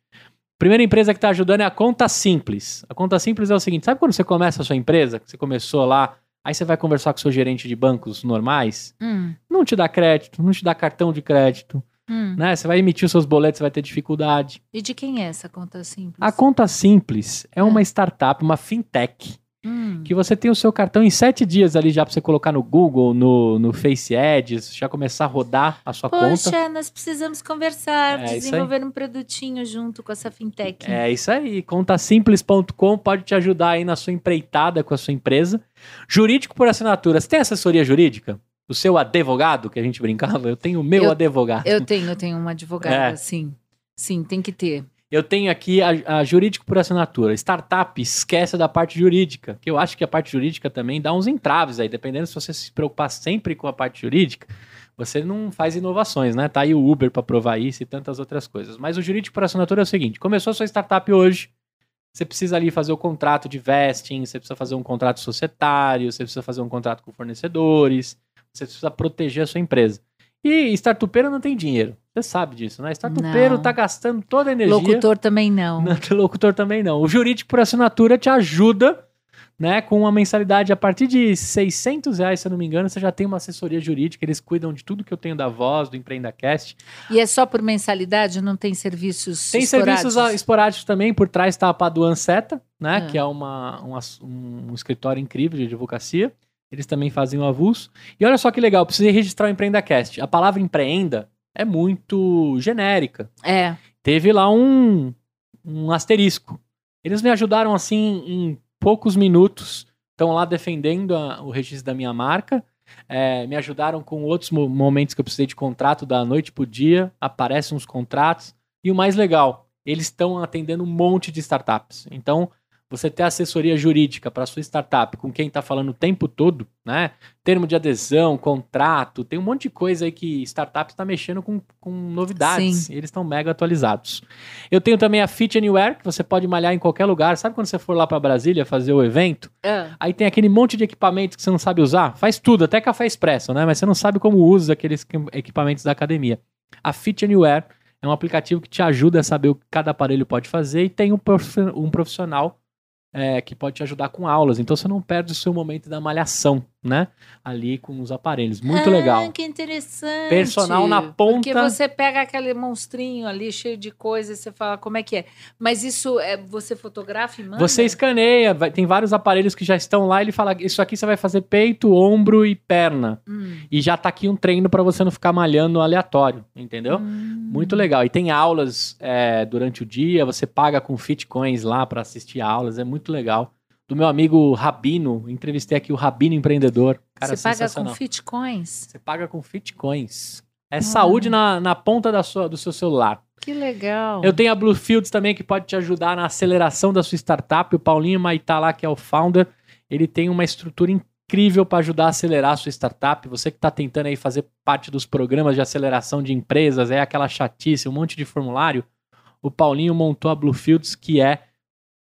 [SPEAKER 1] Primeira empresa que tá ajudando é a Conta Simples. A Conta Simples é o seguinte, sabe quando você começa a sua empresa, que você começou lá, aí você vai conversar com o seu gerente de bancos normais,
[SPEAKER 2] Hum,
[SPEAKER 1] não te dá crédito, não te dá cartão de crédito,
[SPEAKER 2] hum.
[SPEAKER 1] né? Você vai emitir os seus boletos, você vai ter dificuldade.
[SPEAKER 2] E de quem é essa conta simples?
[SPEAKER 1] A Conta Simples é uma startup, uma fintech,
[SPEAKER 2] Hum.
[SPEAKER 1] que você tem o seu cartão em sete dias ali já pra você colocar no Google, no, no Face Ads, já começar a rodar a sua
[SPEAKER 2] Poxa,
[SPEAKER 1] conta.
[SPEAKER 2] nós precisamos conversar,
[SPEAKER 1] É
[SPEAKER 2] desenvolver um produtinho junto com essa fintech.
[SPEAKER 1] É isso aí, contasimples.com pode te ajudar aí na sua empreitada com a sua empresa. Jurídico por assinatura, você tem assessoria jurídica? O seu advogado, que a gente brincava? Eu tenho o meu
[SPEAKER 2] Eu-
[SPEAKER 1] advogado.
[SPEAKER 2] Eu tenho, eu tenho uma advogada,
[SPEAKER 1] É.
[SPEAKER 2] sim. Sim, tem que ter.
[SPEAKER 1] Eu tenho aqui a, a jurídico por assinatura. Startup, esquece da parte jurídica, que eu acho que a parte jurídica também dá uns entraves aí, dependendo se você se preocupar sempre com a parte jurídica, você não faz inovações, né? Tá aí o Uber para provar isso e tantas outras coisas. Mas o jurídico por assinatura é o seguinte: começou a sua startup hoje, você precisa ali fazer o contrato de vesting, você precisa fazer um contrato societário, você precisa fazer um contrato com fornecedores, você precisa proteger a sua empresa. E startupeiro não tem dinheiro. Você sabe disso, né? Startupeiro tá gastando toda a energia.
[SPEAKER 2] Locutor também não.
[SPEAKER 1] Não, locutor também não. O jurídico por assinatura te ajuda, né? Com uma mensalidade a partir de 600 reais, se eu não me engano, você já tem uma assessoria jurídica. Eles cuidam de tudo que eu tenho da voz, do EmpreendaCast.
[SPEAKER 2] E é só por mensalidade? Não tem serviços
[SPEAKER 1] Tem
[SPEAKER 2] esporádicos?
[SPEAKER 1] serviços ah, esporádicos também. Por trás está a Paduan Seta, né?
[SPEAKER 2] Ah.
[SPEAKER 1] Que é uma, um, ass- um escritório incrível de advocacia. Eles também fazem o avulso. E olha só que legal, precisei registrar o EmpreendaCast. A palavra empreenda é muito genérica.
[SPEAKER 2] É.
[SPEAKER 1] teve lá um, um asterisco. Eles me ajudaram assim em poucos minutos. Estão lá defendendo a- o registro da minha marca. É, me ajudaram com outros mo- momentos que eu precisei de contrato da noite pro dia. Aparecem uns contratos. E o mais legal, eles estão atendendo um monte de startups. Então, você ter assessoria jurídica para sua startup com quem está falando o tempo todo, né? Termo de adesão, contrato, tem um monte de coisa aí que startup está mexendo com, com novidades. E eles estão mega atualizados. Eu tenho também a Fit Anywhere, que você pode malhar em qualquer lugar. Sabe quando você for lá para Brasília fazer o evento?
[SPEAKER 2] Ah,
[SPEAKER 1] Aí tem aquele monte de equipamentos que você não sabe usar. Faz tudo, até café expresso, né? Mas você não sabe como usa aqueles equi- equipamentos da academia. A Fit Anywhere é um aplicativo que te ajuda a saber o que cada aparelho pode fazer e tem um profissional é, que pode te ajudar com aulas. Então você não perde o seu momento da malhação, né? Ali com os aparelhos. Muito
[SPEAKER 2] ah,
[SPEAKER 1] legal.
[SPEAKER 2] que interessante.
[SPEAKER 1] Personal na
[SPEAKER 2] Porque
[SPEAKER 1] ponta.
[SPEAKER 2] você pega aquele monstrinho ali cheio de coisa e você fala como é que é. Mas isso é você fotografa e manda?
[SPEAKER 1] Você escaneia, vai- tem vários aparelhos que já estão lá. Ele fala: Isso aqui você vai fazer peito, ombro e perna.
[SPEAKER 2] Hum.
[SPEAKER 1] E já tá aqui um treino para você não ficar malhando aleatório, entendeu?
[SPEAKER 2] Hum.
[SPEAKER 1] Muito legal. E tem aulas é, durante o dia, você paga com Fitcoins lá para assistir aulas, é muito legal. Do meu amigo Rabino, entrevistei aqui o Rabino Empreendedor. Cara,
[SPEAKER 2] Você paga com. Fitcoins?
[SPEAKER 1] Você paga com Fitcoins. É saúde na, na ponta da sua, do seu celular.
[SPEAKER 2] Que legal.
[SPEAKER 1] Eu tenho a Bluefields também, que pode te ajudar na aceleração da sua startup. O Paulinho Maitá lá, que é o founder, ele tem uma estrutura incrível para ajudar a acelerar a sua startup. Você que está tentando aí fazer parte dos programas de aceleração de empresas, é aquela chatice, um monte de formulário. O Paulinho montou a Bluefields, que é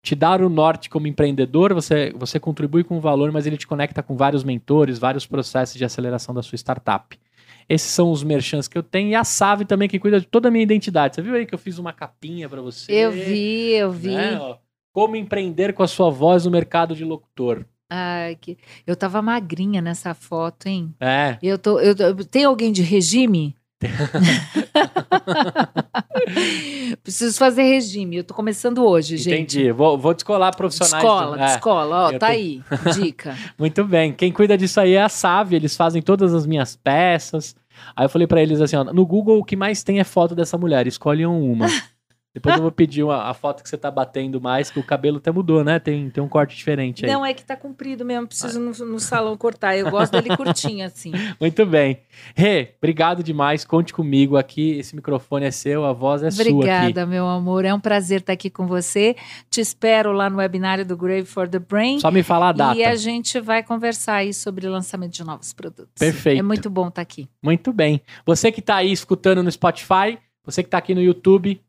[SPEAKER 1] te dar o norte como empreendedor, você, você contribui com o valor, mas ele te conecta com vários mentores, vários processos de aceleração da sua startup. Esses são os merchants que eu tenho. E a Save também, que cuida de toda a minha identidade. Você viu aí que eu fiz uma capinha para você?
[SPEAKER 2] Eu vi, eu vi.
[SPEAKER 1] né, ó? Como empreender com a sua voz no mercado de locutor.
[SPEAKER 2] Ai, que... Eu tava magrinha nessa foto, hein?
[SPEAKER 1] É.
[SPEAKER 2] Eu tô, eu tô- Tem alguém de regime? Preciso fazer regime. Eu tô começando hoje, gente.
[SPEAKER 1] Entendi. Vou, vou descolar profissionais.
[SPEAKER 2] Escola,
[SPEAKER 1] do- é,
[SPEAKER 2] escola, ó, tá aí. Dica.
[SPEAKER 1] Muito bem. Quem cuida disso aí é a Save. Eles fazem todas as minhas peças. Aí eu falei pra eles assim, ó, no Google o que mais tem é foto dessa mulher. Escolham uma. Depois eu vou pedir uma- a foto que você tá batendo mais, que o cabelo até mudou, né? Tem, tem um corte diferente aí.
[SPEAKER 2] Não, é que tá comprido mesmo. Preciso no, no salão cortar. Eu gosto dele curtinho, assim.
[SPEAKER 1] Muito bem. Rê, obrigado demais. Conte comigo aqui. Esse microfone é seu, a voz é sua aqui.
[SPEAKER 2] Obrigada, meu amor. É um prazer estar aqui com você. Te espero lá no webinário do Grave for the Brain.
[SPEAKER 1] Só me falar a data.
[SPEAKER 2] E a gente vai conversar aí sobre o lançamento de novos produtos.
[SPEAKER 1] Perfeito.
[SPEAKER 2] É muito bom estar aqui.
[SPEAKER 1] Muito bem. Você que tá aí escutando no Spotify, você que tá aqui no YouTube,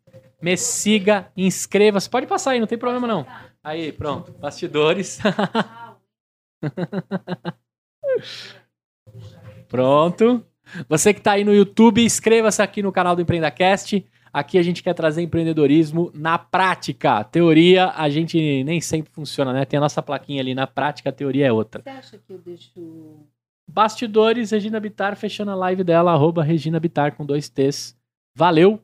[SPEAKER 1] Me siga, inscreva-se. Pode passar aí, não tem problema não. Aí, pronto. Bastidores. pronto. Você que está aí no YouTube, inscreva-se aqui no canal do EmpreendaCast. Aqui a gente quer trazer empreendedorismo na prática. Teoria, a gente nem sempre funciona, né? Tem a nossa plaquinha ali, na prática a teoria é outra.
[SPEAKER 2] Você acha que eu deixo.
[SPEAKER 1] Bastidores, Regina Bitar, fechando a live dela, arroba Regina Bitar com dois T's. Valeu,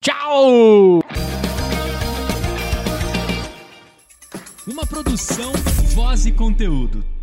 [SPEAKER 1] tchau!
[SPEAKER 3] Uma produção, voz e conteúdo.